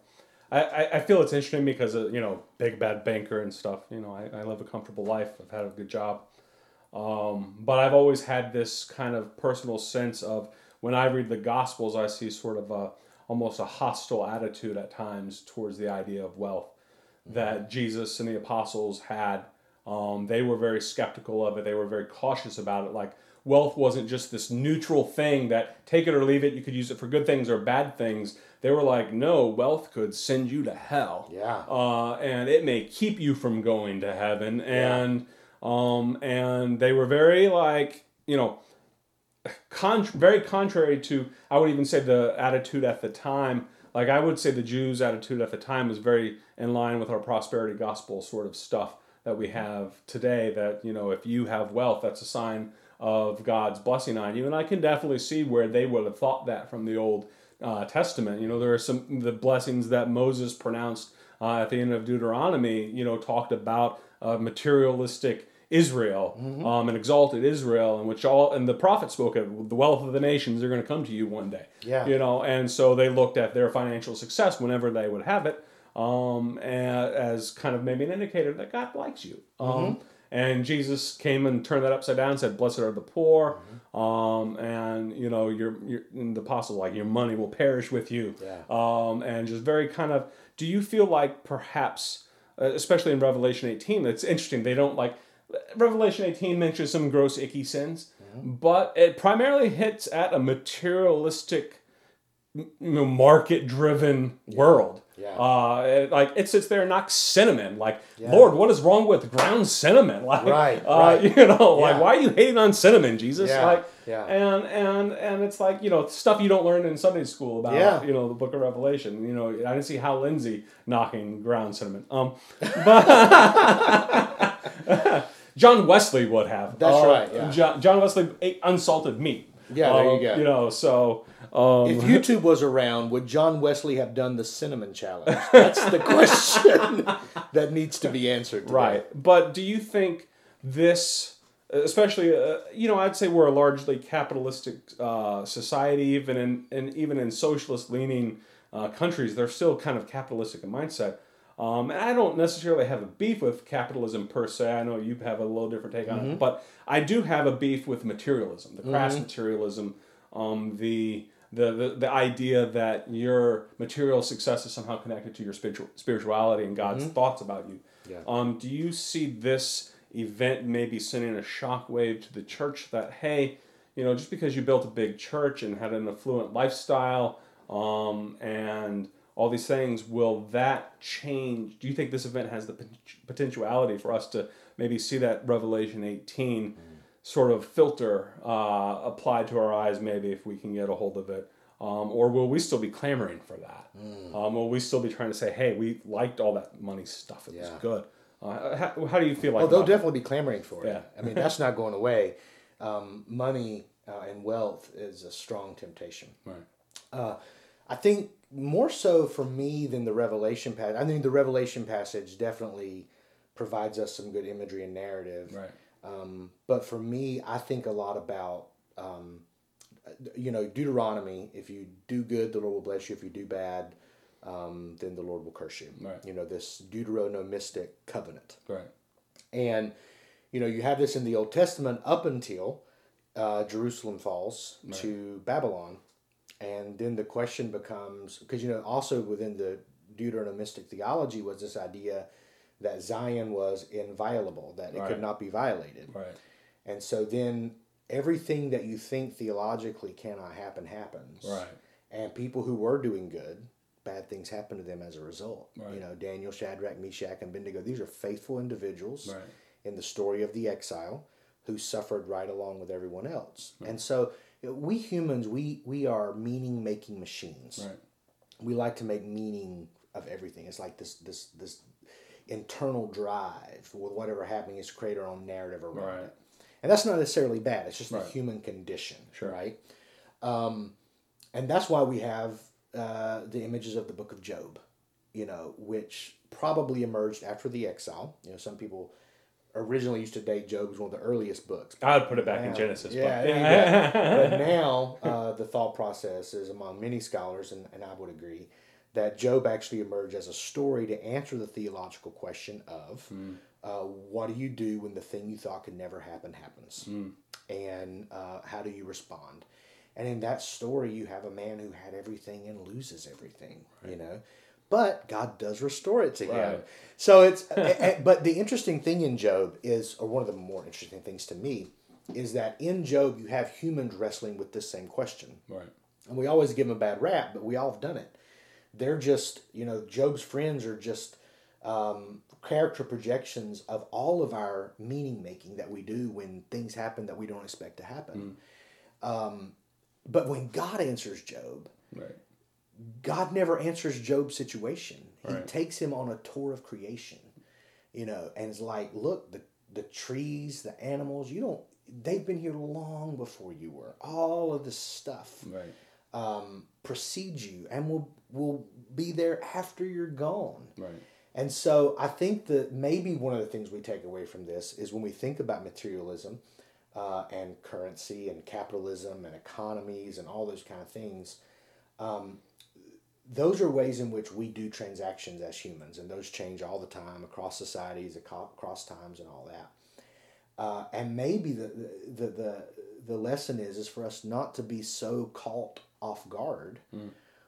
I, I, feel it's interesting because of, you know big bad banker and stuff. You know, I, I live a comfortable life. I've had a good job, um, but I've always had this kind of personal sense of when I read the Gospels, I see sort of a almost a hostile attitude at times towards the idea of wealth that Jesus and the apostles had. Um, they were very skeptical of it. They were very cautious about it. Like wealth wasn't just this neutral thing that take it or leave it. You could use it for good things or bad things. They were like, no, wealth could send you to hell. Yeah. Uh, and it may keep you from going to heaven. And um, and they were very like you know con- very contrary to I would even say the attitude at the time. Like I would say the Jews' attitude at the time was very in line with our prosperity gospel sort of stuff that we have today. That you know, if you have wealth, that's a sign of God's blessing on you. And I can definitely see where they would have thought that from the Old uh, Testament. You know, there are some the blessings that Moses pronounced uh, at the end of Deuteronomy. You know, talked about uh, materialistic Israel, um, and exalted Israel, in which all and the prophet spoke of the wealth of the nations are going to come to you one day. Yeah. You know, and so they looked at their financial success whenever they would have it, um, as kind of maybe an indicator that God likes you. Um, and Jesus came and turned that upside down and said, "Blessed are the poor," um, and you know, your your the apostle like your money will perish with you. Yeah. Um, and just very kind of. Do you feel like perhaps, uh, especially in Revelation eighteen, it's interesting. They don't like Revelation eighteen mentions some gross icky sins, but it primarily hits at a materialistic, you know, market driven world. Yeah. Uh, it- like it sits there and knocks cinnamon. Like, Lord, what is wrong with ground cinnamon? Like, Right, uh, right. You know, like why are you hating on cinnamon, Jesus? Yeah. Like, Yeah. And and and it's like you know stuff you don't learn in Sunday school about Yeah. you know the Book of Revelation. You know I didn't see Hal Lindsey knocking ground cinnamon. Um, but John Wesley would have. That's Uh, right, yeah. John, John Wesley ate unsalted meat. Yeah, there you Um, go. You know so. Um, If YouTube was around, would John Wesley have done the cinnamon challenge? That's the question that needs to be answered. today. Right. But do you think this, especially, uh, you know, I'd say we're a largely capitalistic uh, society, even in, and even in socialist leaning uh, countries, they're still kind of capitalistic in mindset. Um, and I don't necessarily have a beef with capitalism per se. I know you have a little different take on it, but I do have a beef with materialism, the crass materialism, um, the, the the the idea that your material success is somehow connected to your spiritual spirituality and God's thoughts about you. Yeah. Um, do you see this event maybe sending a shockwave to the church that hey, you know, just because you built a big church and had an affluent lifestyle, um, and all these things, will that change? Do you think this event has the potentiality for us to maybe see that Revelation 18 sort of filter uh, applied to our eyes, maybe if we can get a hold of it? Um, or will we still be clamoring for that? Um, will we still be trying to say, hey, we liked all that money stuff, it was good? Uh, how, how do you feel like Oh, they'll definitely be clamoring for it. Yeah. I mean, that's not going away. Um, money uh, and wealth is a strong temptation. Right. Uh, I think more so for me than the Revelation passage. I think the Revelation passage definitely provides us some good imagery and narrative. Right. Um, but for me, I think a lot about, um, you know, Deuteronomy. If you do good, the Lord will bless you. If you do bad, um, then the Lord will curse you. Right. You know, this Deuteronomistic covenant. Right. And, you know, you have this in the Old Testament up until uh, Jerusalem falls to Babylon. And then the question becomes because, you know, also within the Deuteronomistic theology was this idea that Zion was inviolable, that it Right. could not be violated. Right. And so then everything that you think theologically cannot happen happens. Right. And people who were doing good, bad things happen to them as a result. Right. You know, Daniel, Shadrach, Meshach, and Abednego, these are faithful individuals Right. in the story of the exile who suffered right along with everyone else. And so we humans, we, we are meaning making machines Right. we like to make meaning of everything. It's like this this this internal drive with whatever happening is to create our own narrative around Right. it. And that's not necessarily bad. It's just Right. the human condition, Sure. right? Um, and that's why we have uh, the images of the Book of Job, you know, which probably emerged after the exile. You know, some people originally used to date Job as one of the earliest books. I would put it back in Genesis. Yeah, but, go. but now uh, the thought process is among many scholars, and, and I would agree, that Job actually emerged as a story to answer the theological question of uh, what do you do when the thing you thought could never happen happens? And uh, how do you respond? And in that story, you have a man who had everything and loses everything, you know? But God does restore it to him. So it's, a- a- but the interesting thing in Job is, or one of the more interesting things to me, is that in Job you have humans wrestling with this same question. right. And we always give them a bad rap, but we all have done it. They're just, you know, Job's friends are just um, character projections of all of our meaning making that we do when things happen that we don't expect to happen. Um, but when God answers Job, Right. God never answers Job's situation. He Right. takes him on a tour of creation, you know, and it's like, look, the the trees, the animals, you don't. They've been here long before you were. All of this stuff Right. um, precedes you, and will will be there after you're gone. Right. And so I think that maybe one of the things we take away from this is when we think about materialism uh, and currency and capitalism and economies and all those kind of things, um, those are ways in which we do transactions as humans, and those change all the time across societies, across times, and all that. Uh, and maybe the, the the the lesson is is for us not to be so caught off guard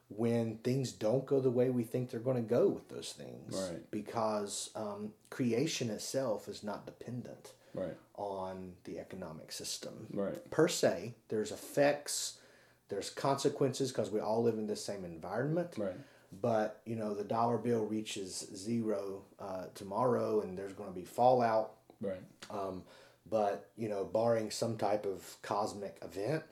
when things don't go the way we think they're going to go with those things, Right. because um, creation itself is not dependent Right. on the economic system Right. per se. There's effects, there's consequences because we all live in the same environment. Right. But you know, the dollar bill reaches zero uh, tomorrow, and there's going to be fallout. Right. Um, But you know, barring some type of cosmic event,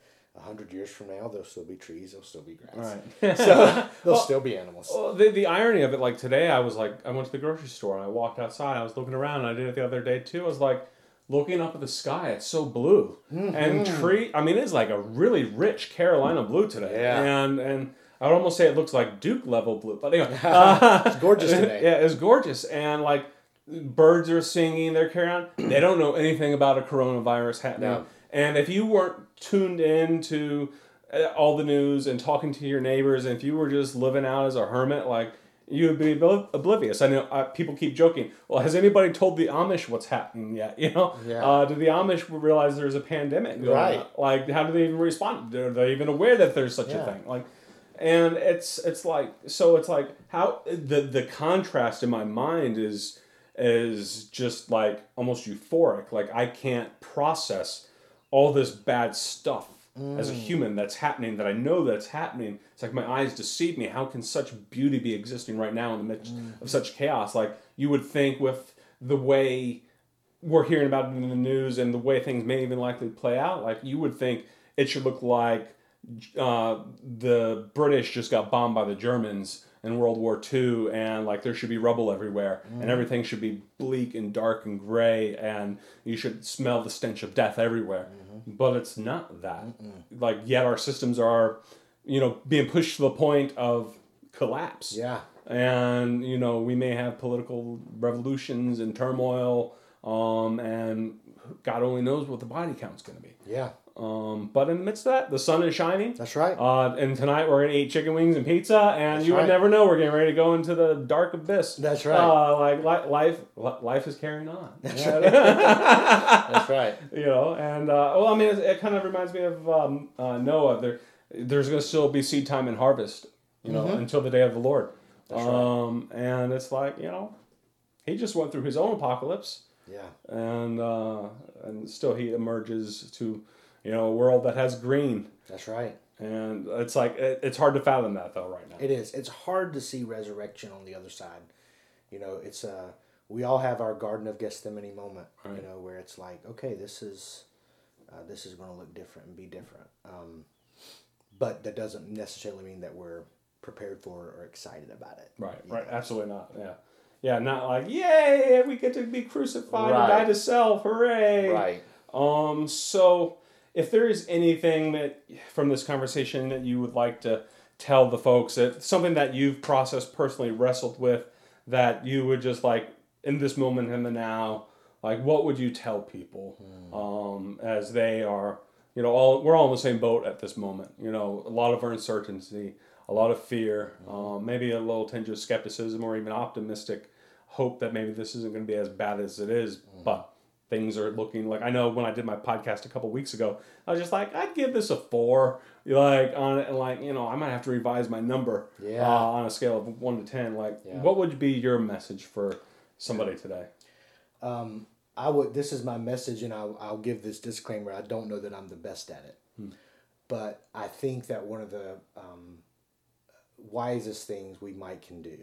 hundred years from now, there'll still be trees, there'll still be grass, Right. so there'll Well- still be animals. Well, the, the irony of it, like today, I was like, I went to the grocery store and I walked outside. I was looking around, and I did it the other day too. I was like, looking up at the sky, it's so blue, and tree. I mean, it's like a really rich Carolina blue today. Yeah. And and I would almost say it looks like Duke level blue. But anyway, uh, It's gorgeous today. yeah, it's gorgeous, and like birds are singing, they're carrying on. They don't know anything about a coronavirus happening. No. And if you weren't tuned in to uh, all the news and talking to your neighbors, and if you were just living out as a hermit, like you would be obli- oblivious. I know uh, people keep joking. Well, has anybody told the Amish what's happening yet? You know, Yeah. uh, do the Amish realize there's a pandemic going Right. on? Like, how do they even respond? Are they even aware that there's such Yeah. a thing? Like, and it's it's like so it's like how the the contrast in my mind is is just like almost euphoric like i can't process all this bad stuff as a human that's happening that i know that's happening. It's like my eyes deceive me. How can such beauty be existing right now in the midst of such chaos? Like you would think with the way we're hearing about it in the news and the way things may even likely play out, like you would think it should look like uh, the British just got bombed by the Germans in World War II, and like there should be rubble everywhere, and everything should be bleak and dark and gray, and you should smell the stench of death everywhere. But it's not that. Like yet our systems are, you know, being pushed to the point of collapse. Yeah, and you know we may have political revolutions and turmoil um, and god only knows what the body count's going to be. Yeah, um, but in the midst of that the sun is shining that's right. uh, and tonight we're going to eat chicken wings and pizza and That's you would never know we're getting ready to go into the dark abyss That's right. uh, like li- life li- life is carrying on That's right. That's right. you know and uh, well i mean it, it kind of reminds me of um, uh, noah there there's going to still be seed time and harvest you know until the day of the lord Mm-hmm. That's right. um, and it's like you know he just went through his own apocalypse Yeah, and uh, and still he emerges to you know a world that has green that's right. and it's like it, it's hard to fathom that though right now It is. It's hard to see resurrection on the other side. You know, it's uh we all have our Garden of Gethsemane moment. Right. You know, where it's like, okay, this is uh, this is going to look different and be different. Um, but that doesn't necessarily mean that we're prepared for or excited about it. Right, right, know? absolutely not. Yeah, yeah, not like yay, we get to be crucified and die to self, hooray! Right. Um. So, if there is anything that from this conversation that you would like to tell the folks, that something that you've processed personally, wrestled with, that you would just like in this moment in the now, like what would you tell people, um, as they are, you know, all we're all in the same boat at this moment. You know, a lot of uncertainty, a lot of fear, um, maybe a little tinge of skepticism or even optimistic hope that maybe this isn't going to be as bad as it is, but things are looking like I know when I did my podcast a couple weeks ago, I was just like, I'd give this a four, like on it, and like you know, I might have to revise my number, Yeah. uh, on a scale of one to ten. Like, Yeah. what would be your message for somebody today? Um, I would. This is my message, and I'll, I'll give this disclaimer. I don't know that I'm the best at it, but I think that one of the um, wisest things we might can do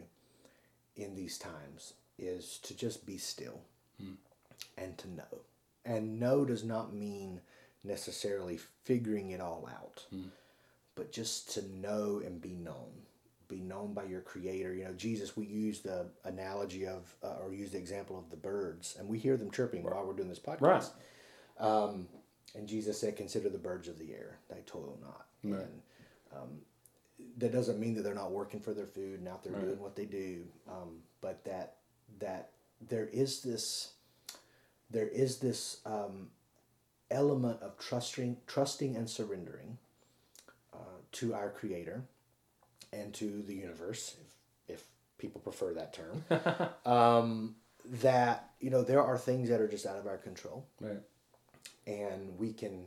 in these times is to just be still and to know. And know does not mean necessarily figuring it all out, but just to know and be known. Be known by your creator. You know, Jesus, we use the analogy of, uh, or use the example of the birds, and we hear them chirping while we're doing this podcast. Right. Um, and Jesus said, Consider the birds of the air, they toil not. Right. And um, that doesn't mean that they're not working for their food and out there doing what they do, um, but that that there is this there is this um, element of trusting trusting and surrendering uh, to our Creator and to the universe, if, if people prefer that term. um, that you know there are things that are just out of our control Right. and we can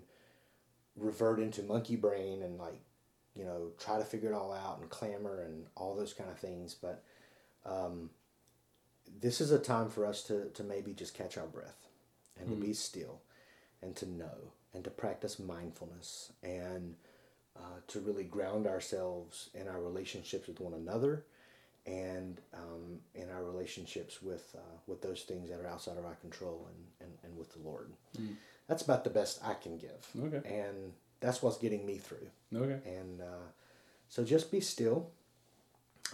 revert into monkey brain and like you know try to figure it all out and clamor and all those kind of things but um, this is a time for us to, to maybe just catch our breath and to be still and to know and to practice mindfulness and uh, to really ground ourselves in our relationships with one another and um, in our relationships with uh, with those things that are outside of our control and, and, and with the Lord. Mm. That's about the best I can give. Okay. And that's what's getting me through. Okay. And uh, so just be still.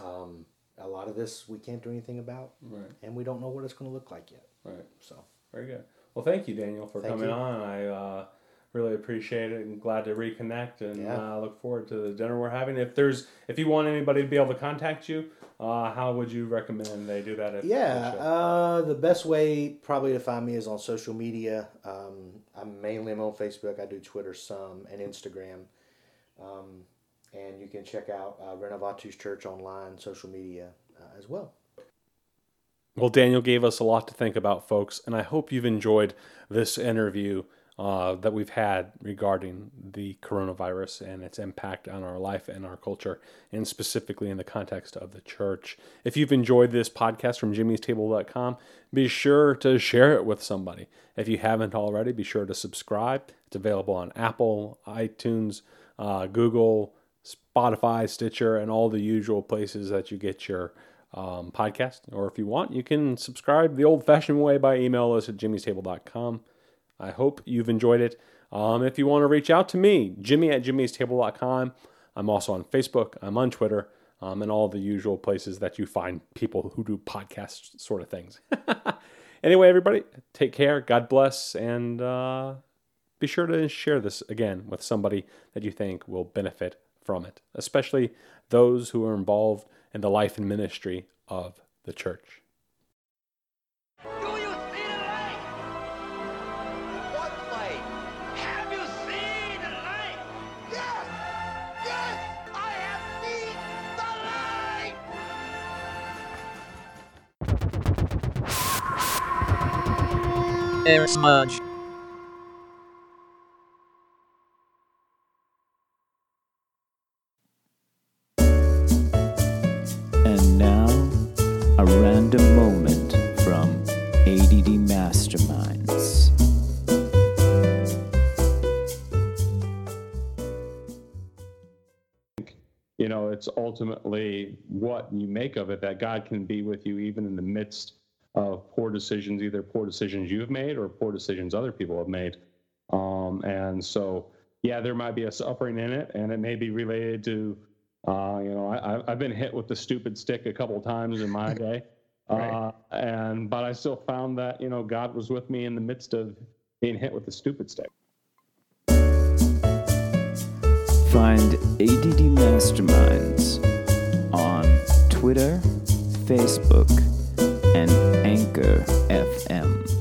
Um, a lot of this we can't do anything about, right. and we don't know what it's going to look like yet. Right. So very good. Well, thank you, Daniel, for thank coming you. on. I uh, really appreciate it and glad to reconnect and yeah. uh, look forward to the dinner we're having. If there's if you want anybody to be able to contact you, uh, how would you recommend they do that? yeah, uh, the best way probably to find me is on social media. Um, I'm mainly I'm on Facebook. I do Twitter some and Instagram. Um, and you can check out uh, Renovatus Church online, social media uh, as well. Well, Daniel gave us a lot to think about, folks, and I hope you've enjoyed this interview uh, that we've had regarding the coronavirus and its impact on our life and our culture, and specifically in the context of the church. If you've enjoyed this podcast from jimmy'stable.com, be sure to share it with somebody. If you haven't already, be sure to subscribe. It's available on Apple, iTunes, uh, Google, Spotify, Stitcher, and all the usual places that you get your um, podcast. Or if you want, you can subscribe the old fashioned way by email us at jimmy'stable.com. I hope you've enjoyed it. Um, if you want to reach out to me, jimmy at jimmy'stable.com. I'm also on Facebook, I'm on Twitter, um, and all the usual places that you find people who do podcast sort of things. anyway, everybody, take care. God bless. And uh, be sure to share this again with somebody that you think will benefit from it, especially those who are involved in the life and ministry of the church. Do you Air know, it's ultimately what you make of it that God can be with you even in the midst of poor decisions, either poor decisions you've made or poor decisions other people have made. Um, and so, yeah, there might be a suffering in it, and it may be related to, uh, you know, I, have been hit with the stupid stick a couple times in my day, right. uh, and but I still found that you know God was with me in the midst of being hit with the stupid stick. Find ADD Masterminds on Twitter, Facebook, and Anchor FM.